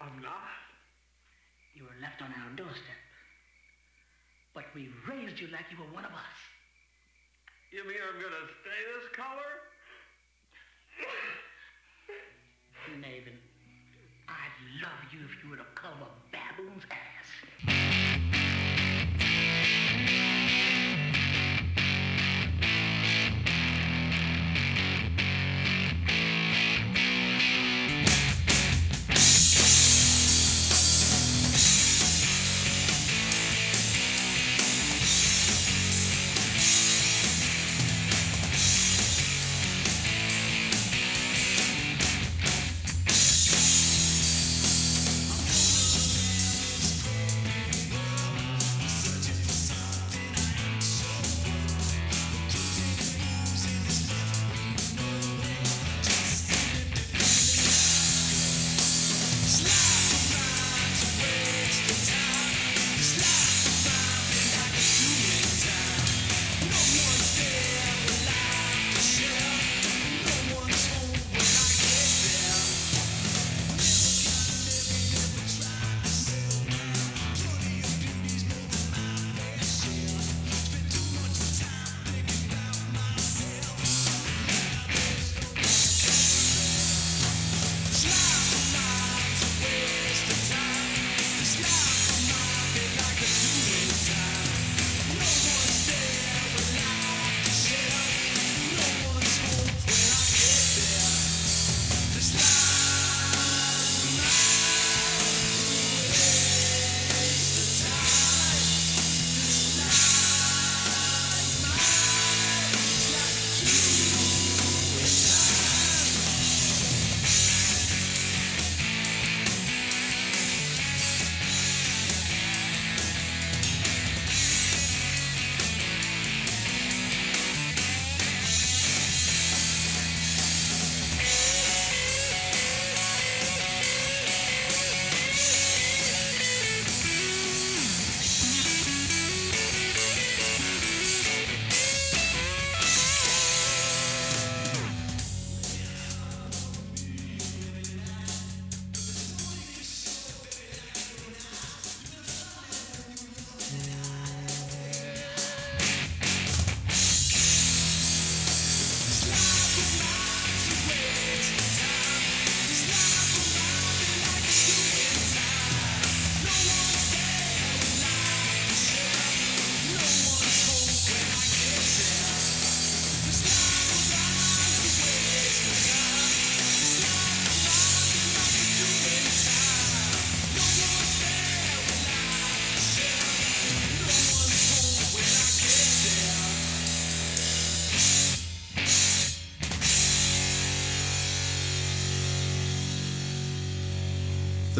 I'm not. You were left on our doorstep. But we raised you like you were one of us. You mean I'm going to stay this color? Nathan, I'd love you if you were the color of baboon's ass.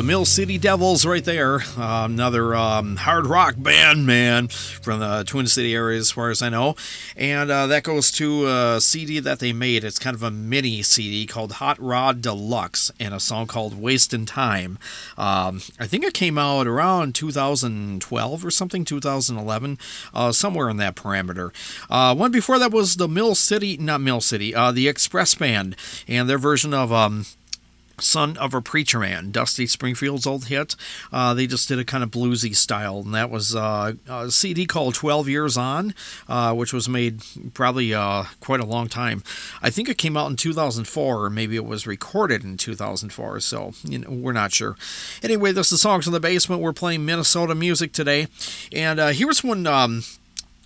Mill City Devils right there. Uh, another um, hard rock band, man, from the Twin City area, as far as I know. And uh, that goes to a CD that they made. It's kind of a mini CD called Hot Rod Deluxe and a song called Wasting Time. Um, I think it came out around 2012 or something, 2011, uh, somewhere in that parameter. Uh, one before that was the Mill City, not Mill City, uh, the Express Band and their version of. Um, Son of a Preacher Man, Dusty Springfield's old hit. Uh, they just did a kind of bluesy style, and that was uh, a CD called 12 Years On, uh, which was made probably uh, quite a long time. I think it came out in 2004, or maybe it was recorded in 2004, so you know, we're not sure. Anyway, this is Songs in the Basement. We're playing Minnesota music today, and uh, here's one. Um,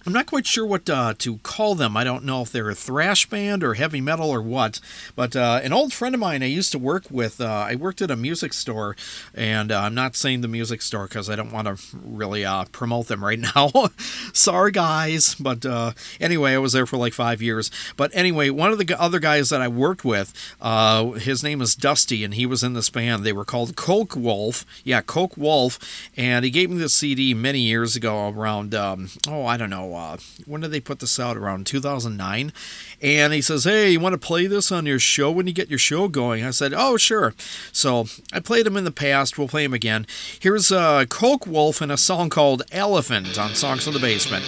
I'm not quite sure what uh, to call them. I don't know if they're a thrash band or heavy metal or what. But uh, an old friend of mine I used to work with, uh, I worked at a music store, and uh, I'm not saying the music store because I don't want to really uh, promote them right now. Sorry, guys. But uh, anyway, I was there for like five years. But anyway, one of the other guys that I worked with, his name is Dusty, and he was in this band. They were called Coke Wolf. Yeah, Coke Wolf. And he gave me the CD many years ago, around, um, oh, I don't know, uh, when did they put this out? Around 2009. And he says, Hey, you want to play this on your show when you get your show going? I said, Oh, sure. So I played him in the past. We'll play him again. Here's uh, Coke Wolf and a song called Elephant on Songs of the Basement.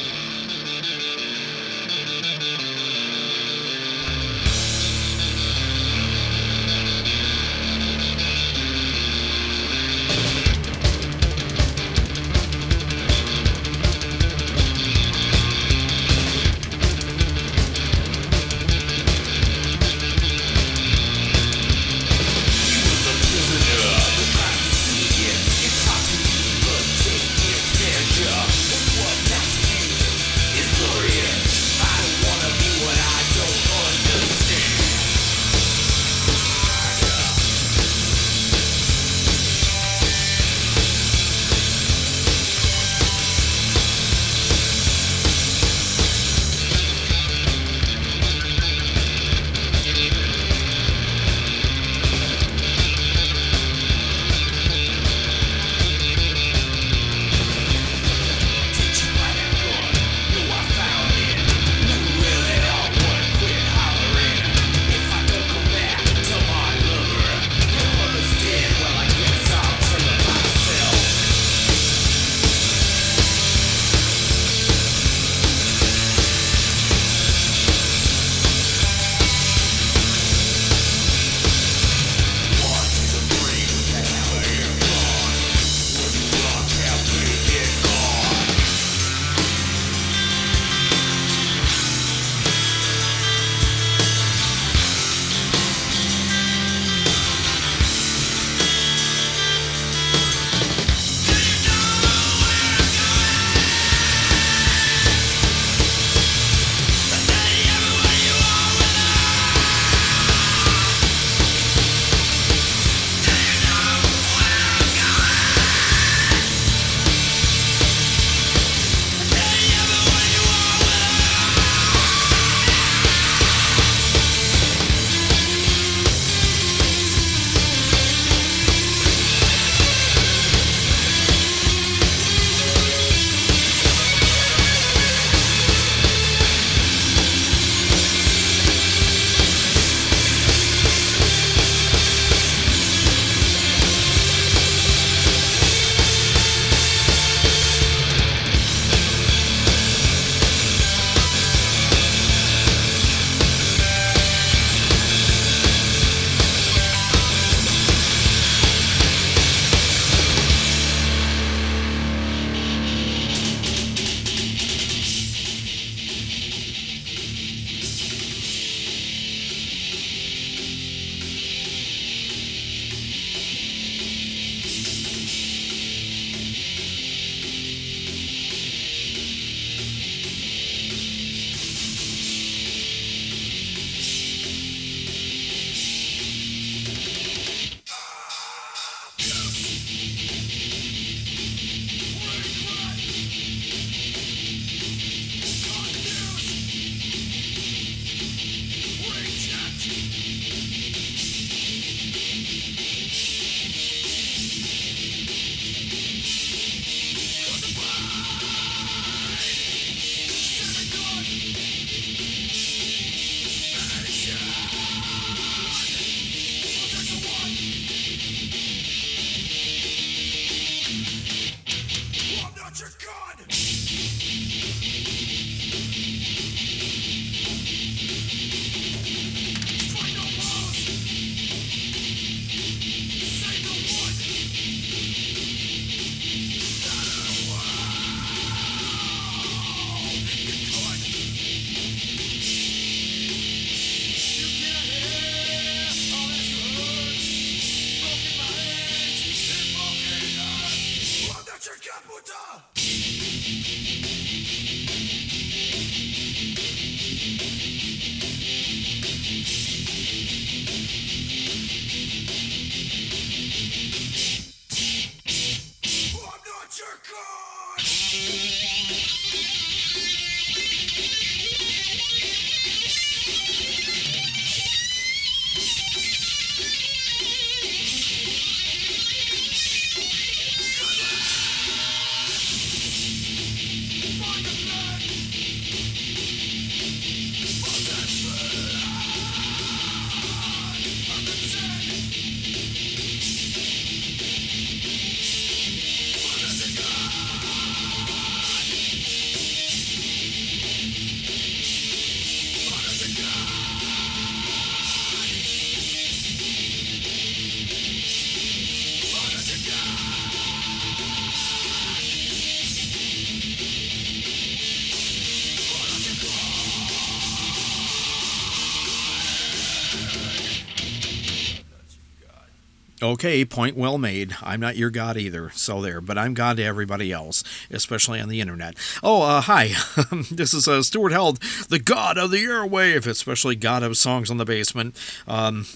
Okay, point well made. I'm not your God either, so there, but I'm God to everybody else, especially on the internet. Oh, uh, hi. this is uh, Stuart Held, the God of the airwave, especially God of songs on the basement. Um,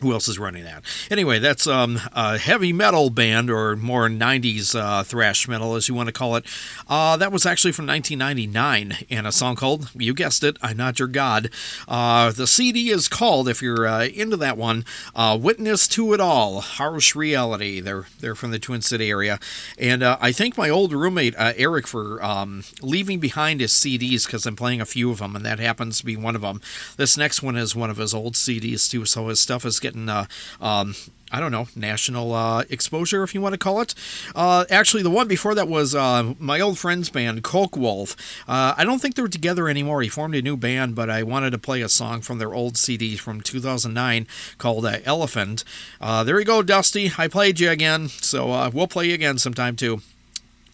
who else is running that? Anyway, that's um, a heavy metal band, or more 90s uh, thrash metal, as you want to call it. Uh, that was actually from 1999, and a song called, you guessed it, I'm Not Your God. Uh, the CD is called, if you're uh, into that one, uh, Witness to It All, Harsh Reality. They're, they're from the Twin City area. And uh, I thank my old roommate, Eric, for um, leaving behind his CDs because I'm playing a few of them, and that happens to be one of them. This next one is one of his old CDs, too, so his stuff is getting, uh, um, I don't know, national uh, exposure, if you want to call it. Uh, actually, the one before that was uh, my old friend's band, Coke Wolf. Uh, I don't think they're together anymore. He formed a new band, but I wanted to play a song from their old CD from 2009 called uh, Elephant. There you go, Dusty. I played you again, so we'll play you again sometime, too.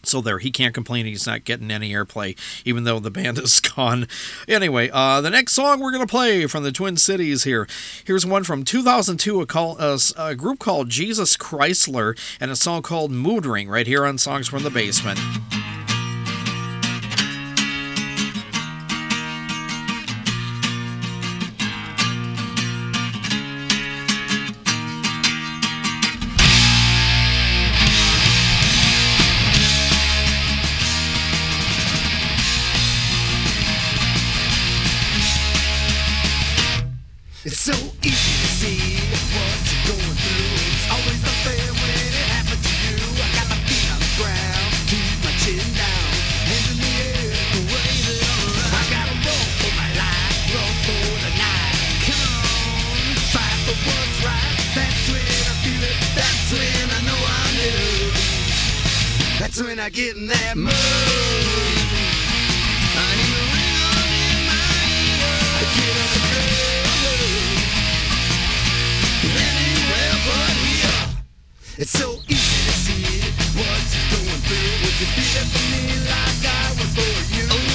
So there, he can't complain he's not getting any airplay, even though the band is gone. Anyway, uh, the next song we're gonna play from the Twin Cities here. Here's one from 2002, a, call, uh, a group called Jesus Chrysler, and a song called Mood Ring, right here on Songs from the Basement. That's when I get in that mood. I need a in my ear. I get on the ground. Anywhere but here. It's so easy to see what you're going through. Would you be for me like I was for you?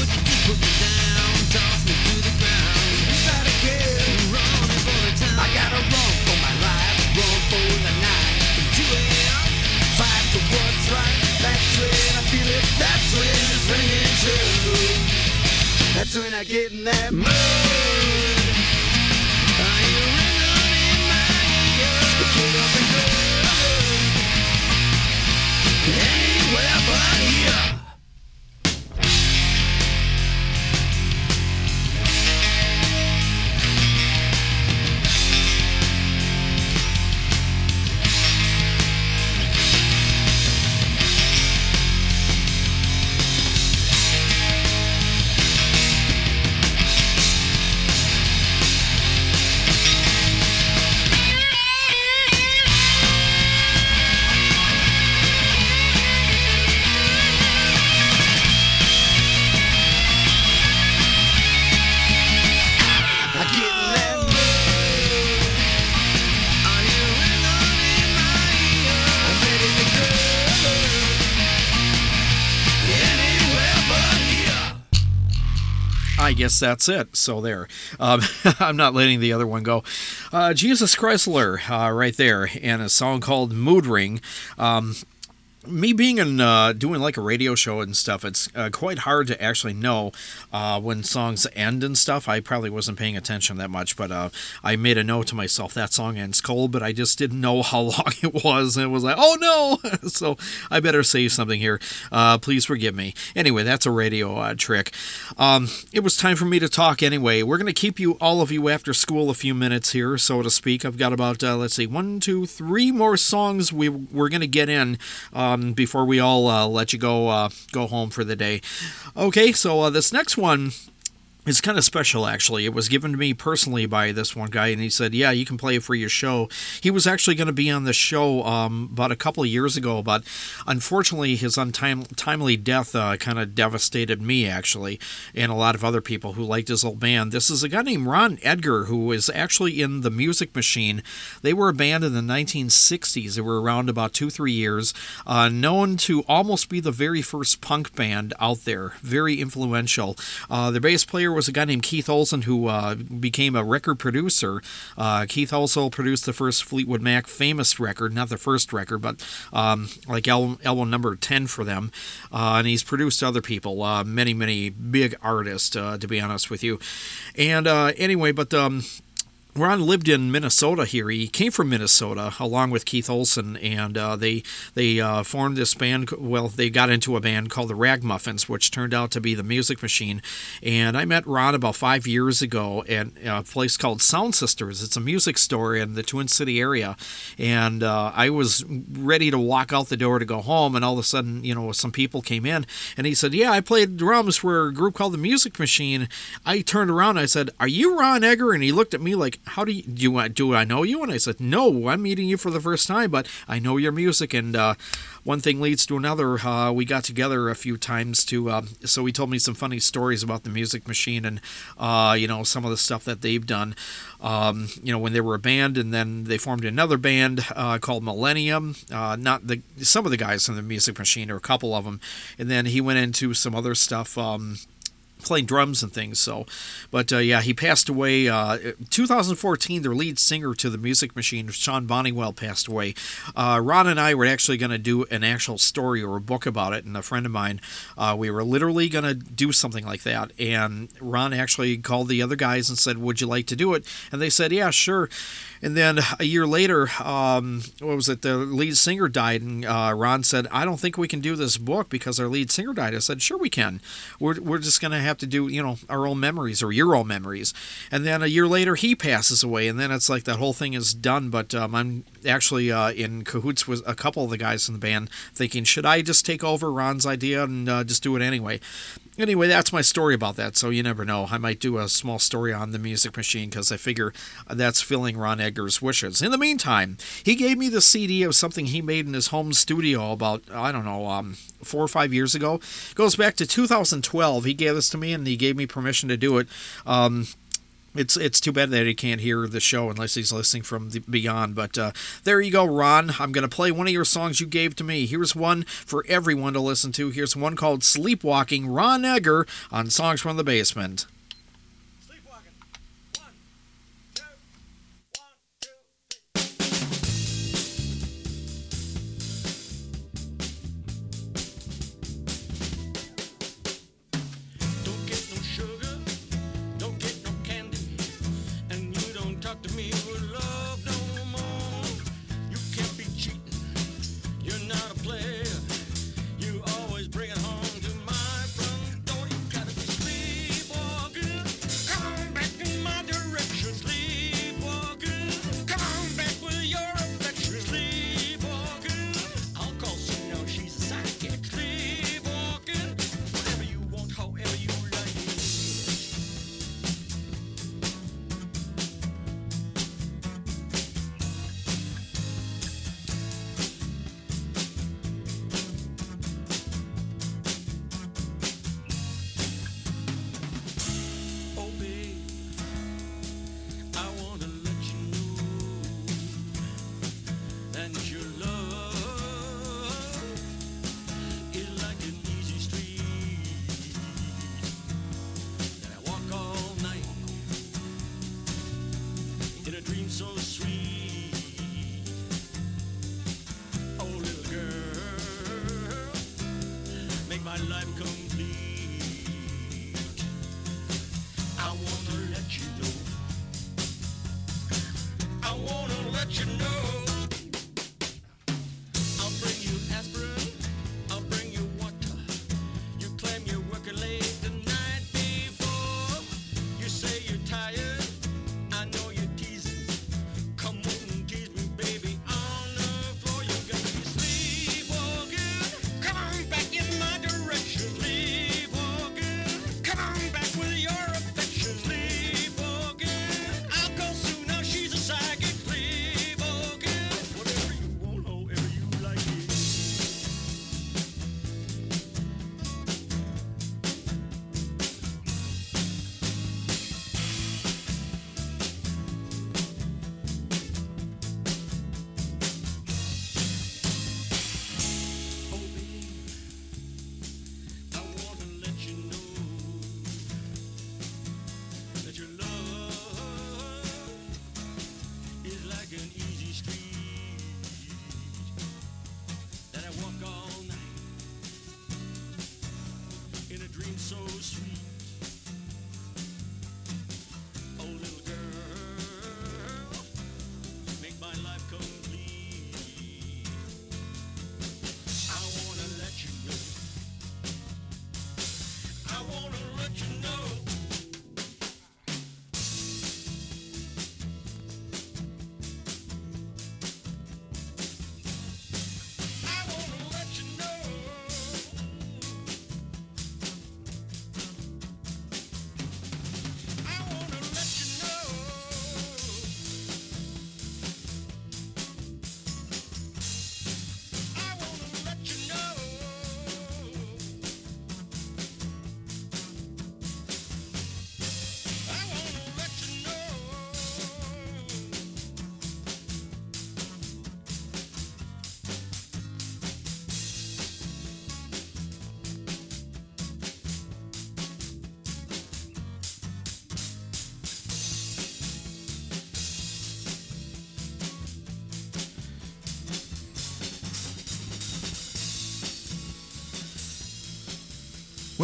When I get in that mood. That's it. So there. Um, I'm not letting the other one go. Uh, Jesus Chrysler, uh, right there, and a song called Mood Ring. Um, me being in uh, doing like a radio show and stuff, it's uh, quite hard to actually know uh, when songs end and stuff. I probably wasn't paying attention that much, but uh, I made a note to myself that song ends cold, but I just didn't know how long it was, and it was like, oh no! so I better say something here. Uh, please forgive me. Anyway, that's a radio uh, trick. Um, it was time for me to talk anyway. We're gonna keep you all of you after school a few minutes here, so to speak. I've got about let's see, one, two, three more songs we we're gonna get in. Before we all uh, let you go uh, go home for the day. Okay, so uh, this next one is kind of special actually. It was given to me personally by this one guy, and he said, "Yeah, you can play it for your show." He was actually going to be on the show um, about a couple of years ago, but unfortunately, his untimely death uh, kind of devastated me actually, and a lot of other people who liked his old band. This is a guy named Ron Edgar who is actually in the Music Machine. They were a band in the 1960s. They were around about two three years, uh, known to almost be the very first punk band out there. Very influential. Uh, their bass player there was a guy named Keith Olsen who uh, became a record producer. Uh, Keith also produced the first Fleetwood Mac famous record, not the first record, but um, like album, album number 10 for them. Uh, and he's produced other people, uh, many, many big artists, uh, to be honest with you. And anyway, but. Um, Ron lived in Minnesota here. He came from Minnesota along with Keith Olsen, and uh, they they uh, formed this band. Well, they got into a band called the Ragamuffins, which turned out to be the Music Machine. And I met Ron about five years ago at a place called Sound Sisters. It's a music store in the Twin City area, and uh, I was ready to walk out the door to go home, and all of a sudden, you know, some people came in, and he said, "Yeah, I played drums for a group called the Music Machine." I turned around, and I said, "Are you Ron Edgar?" And he looked at me like how do you do you do I know you? And I said, no, I'm meeting you for the first time, but I know your music. And uh, one thing leads to another. Uh, we got together a few times to, uh, so he told me some funny stories about the Music Machine and uh, you know some of the stuff that they've done. Um, you know when they were a band, and then they formed another band uh, called Millennium. Uh, not the some of the guys from the Music Machine, or a couple of them, and then he went into some other stuff. Um, playing drums and things. So, but uh, yeah, he passed away. Uh, 2014, their lead singer to the Music Machine, Sean Bonniwell, passed away. Uh, Ron and I were actually going to do an actual story or a book about it, and a friend of mine, uh, we were literally going to do something like that. And Ron actually called the other guys and said, "Would you like to do it?" And they said, "Yeah, sure." And then a year later, um, what was it? The lead singer died, and uh, Ron said, "I don't think we can do this book because our lead singer died." I said, "Sure, we can. We're we're just going to have to do you know our own memories or your own memories." And then a year later, he passes away, and then it's like that whole thing is done. But um, I'm actually uh, in cahoots with a couple of the guys in the band, thinking, should I just take over Ron's idea and uh, just do it anyway? Anyway, that's my story about that. So you never know. I might do a small story on the Music Machine because I figure that's filling Ron Edgar's wishes. In the meantime, he gave me the CD of something he made in his home studio about I don't know um, four or five years ago. It goes back to 2012. He gave this to me and he gave me permission to do it. Um, it's it's too bad that he can't hear the show unless he's listening from beyond. But uh, there you go, Ron. I'm to play one of your songs you gave to me. Here's one for everyone to listen to. Here's one called Sleepwalking, Ron Edgar on Songs from the Basement.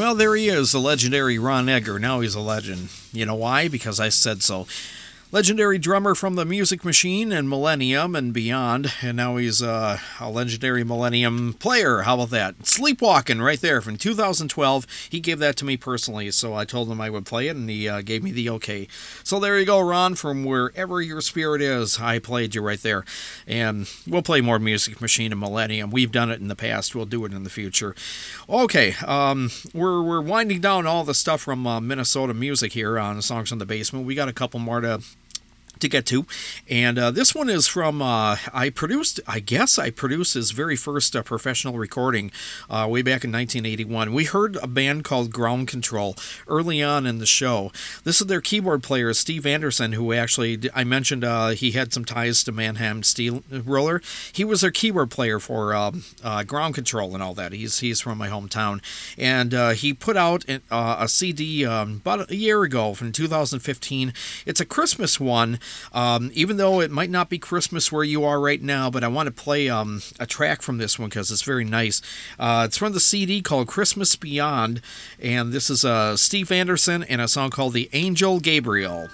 Well, there he is, the legendary Ron Edgar. Now he's a legend. You know why? Because I said so. Legendary drummer from the Music Machine and Millennium and beyond, and now he's uh, a legendary Millennium player. How about that? Sleepwalking right there from 2012. He gave that to me personally, so I told him I would play it, and he uh, gave me the okay. So there you go, Ron. From wherever your spirit is, I played you right there, and we'll play more Music Machine and Millennium. We've done it in the past. We'll do it in the future. Okay, um, we're we're winding down all the stuff from uh, Minnesota music here on Songs in the Basement. We got a couple more to to get to. And uh, this one is from, uh, I produced, I guess I produced his very first uh, professional recording uh, way back in 1981. We heard a band called Ground Control early on in the show. This is their keyboard player, Steve Anderson, who actually, I mentioned uh, he had some ties to Mannheim Steamroller. He was their keyboard player for um, uh, Ground Control and all that. He's, he's from my hometown. And uh, he put out an- a CD um, about a year ago from 2015. It's a Christmas one. Um, even though it might not be Christmas where you are right now, but I want to play um, a track from this one because it's very nice. Uh, it's from the CD called Christmas Beyond, and this is uh, Steve Anderson and a song called The Angel Gabriel.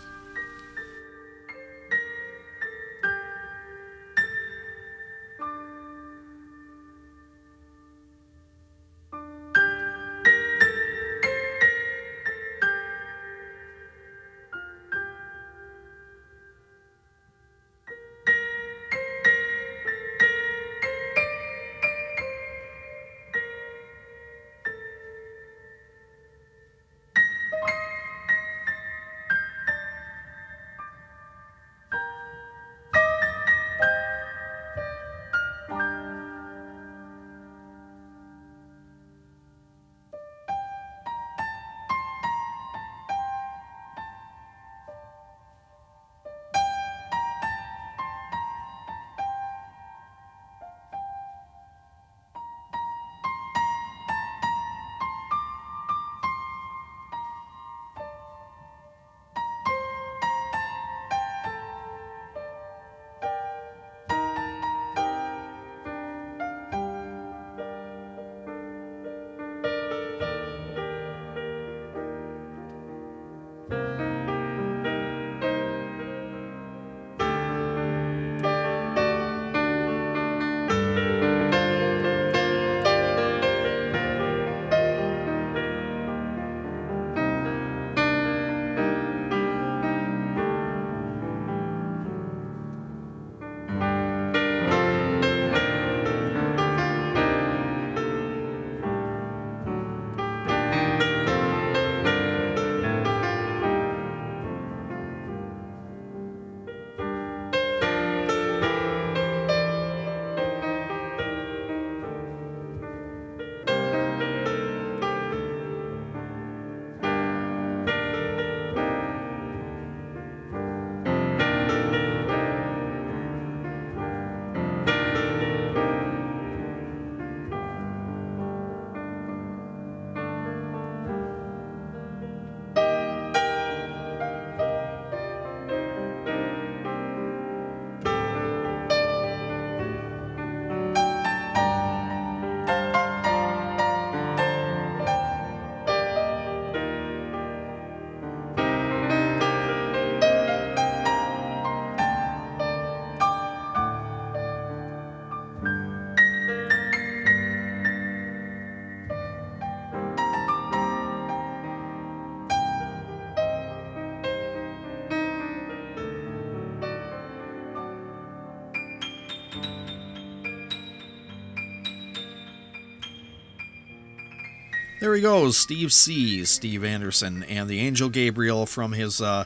There he goes, Steve C. Steve Anderson, and the Angel Gabriel from his uh,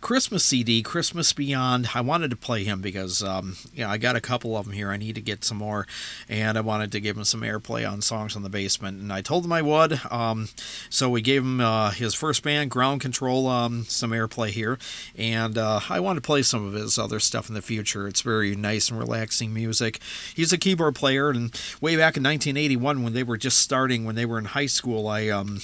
Christmas CD, Christmas Beyond. I wanted to play him because, um, you know, I got a couple of them here. I need to get some more, and I wanted to give him some airplay on songs on the basement. And I told him I would. Um, so we gave him uh, his first band, Ground Control, um, some airplay here, and uh, I want to play some of his other stuff in the future. It's very nice and relaxing music. He's a keyboard player, and way back in 1981 when they were just starting, when they were in high school, I um,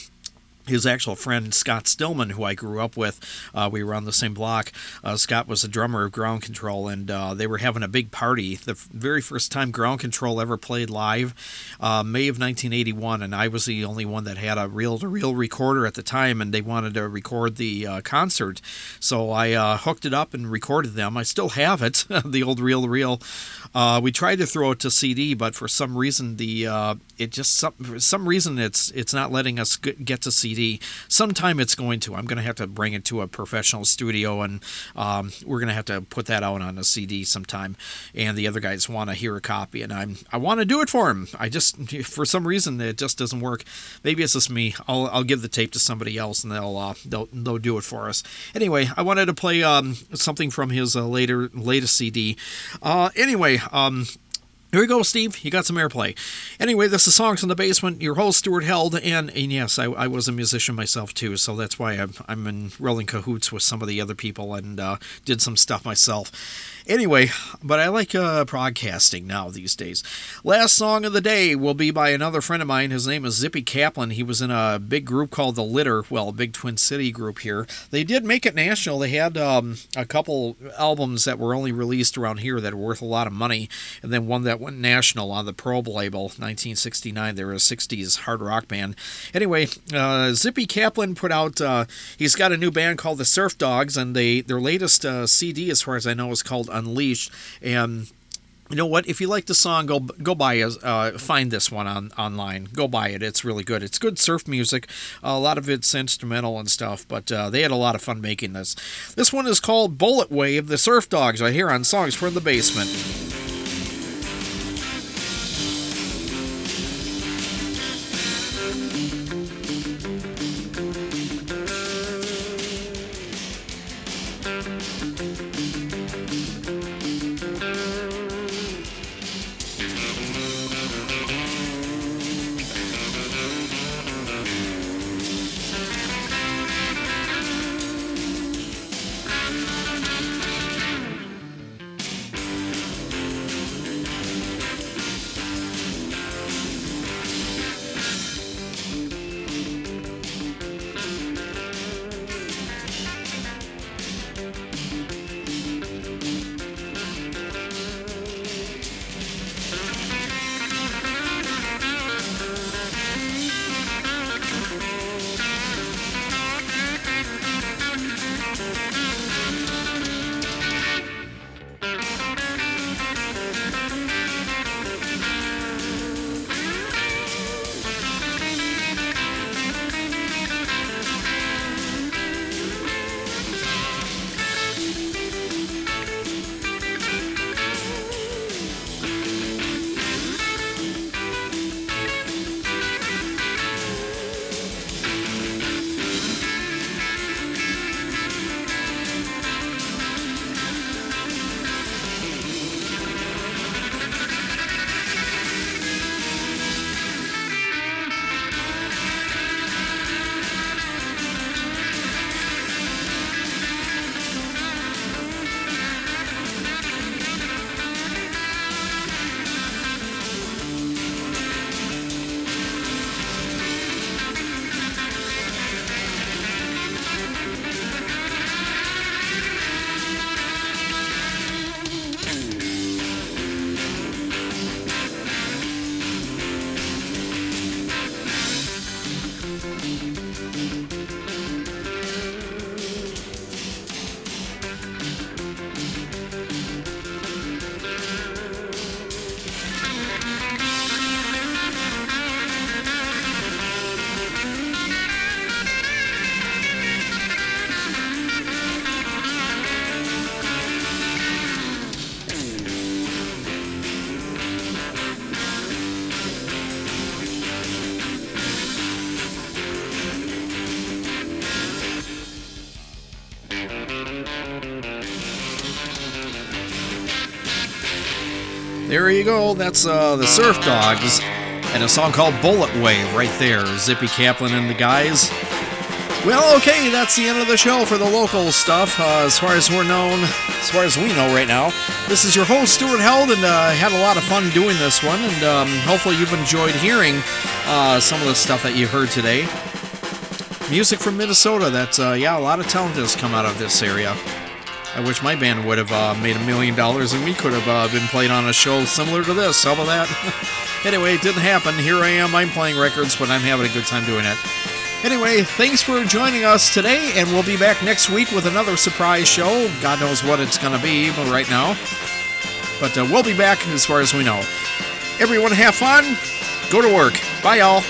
his actual friend Scott Stillman, who I grew up with. Uh, we were on the same block. Uh, Scott was a drummer of Ground Control, and uh, they were having a big party. The f- very first time Ground Control ever played live, uh, May of 1981, and I was the only one that had a reel-to-reel recorder at the time, and they wanted to record the uh, concert, so I uh, hooked it up and recorded them. I still have it, the old reel-to-reel. We tried to throw it to CD, but for some reason the it just some for some reason it's it's not letting us get to CD. Sometime it's going to. I'm going to have to bring it to a professional studio, and um, we're going to have to put that out on a CD sometime. And the other guys want to hear a copy, and I'm I want to do it for them. I just for some reason it just doesn't work. Maybe it's just me. I'll I'll give the tape to somebody else, and they'll uh, they'll they'll do it for us. Anyway, I wanted to play um, something from his uh, later latest CD. Uh, anyway. Um, here we go, Steve. You got some airplay. Anyway, this is Songs in the Basement. Your host, Stuart Held. And, and yes, I, I was a musician myself, too. So that's why I'm, I'm in rolling cahoots with some of the other people and uh, did some stuff myself. Anyway, but I like uh, broadcasting now these days. Last song of the day will be by another friend of mine. His name is Zippy Caplan. He was in a big group called The Litter, well, a big Twin City group here. They did make it national. They had um, a couple albums that were only released around here that were worth a lot of money, and then one that went national on the Probe label, 1969. They were a 60s hard rock band. Anyway, uh, Zippy Caplan put out, uh, he's got a new band called the Surf Dogs, and they their latest uh, CD, as far as I know, is called Unleashed. And you know what? If you like the song, go go buy uh, find this one on online. Go buy it. It's really good. It's good surf music. a lot of it's instrumental and stuff, but uh, they had a lot of fun making this. This one is called Bullet Wave, the Surf Dogs, right here on Songs from the Basement. There you go. That's uh, the Surf Dogs and a song called Bullet Wave right there. Zippy Caplan and the guys. Well, okay, that's the end of the show for the local stuff. Uh, as far as we're known, as far as we know right now, this is your host Stuart Held, and uh, had a lot of fun doing this one. And um, hopefully you've enjoyed hearing uh, some of the stuff that you heard today. music from Minnesota. That's uh, yeah, a lot of talent has come out of this area. I wish my band would have uh, made a million dollars and we could have uh, been played on a show similar to this. How about that? anyway, it didn't happen. Here I am. I'm playing records, but I'm having a good time doing it. Anyway, thanks for joining us today, and we'll be back next week with another surprise show. God knows what it's going to be right now. But uh, we'll be back as far as we know. Everyone have fun. Go to work. Bye, y'all.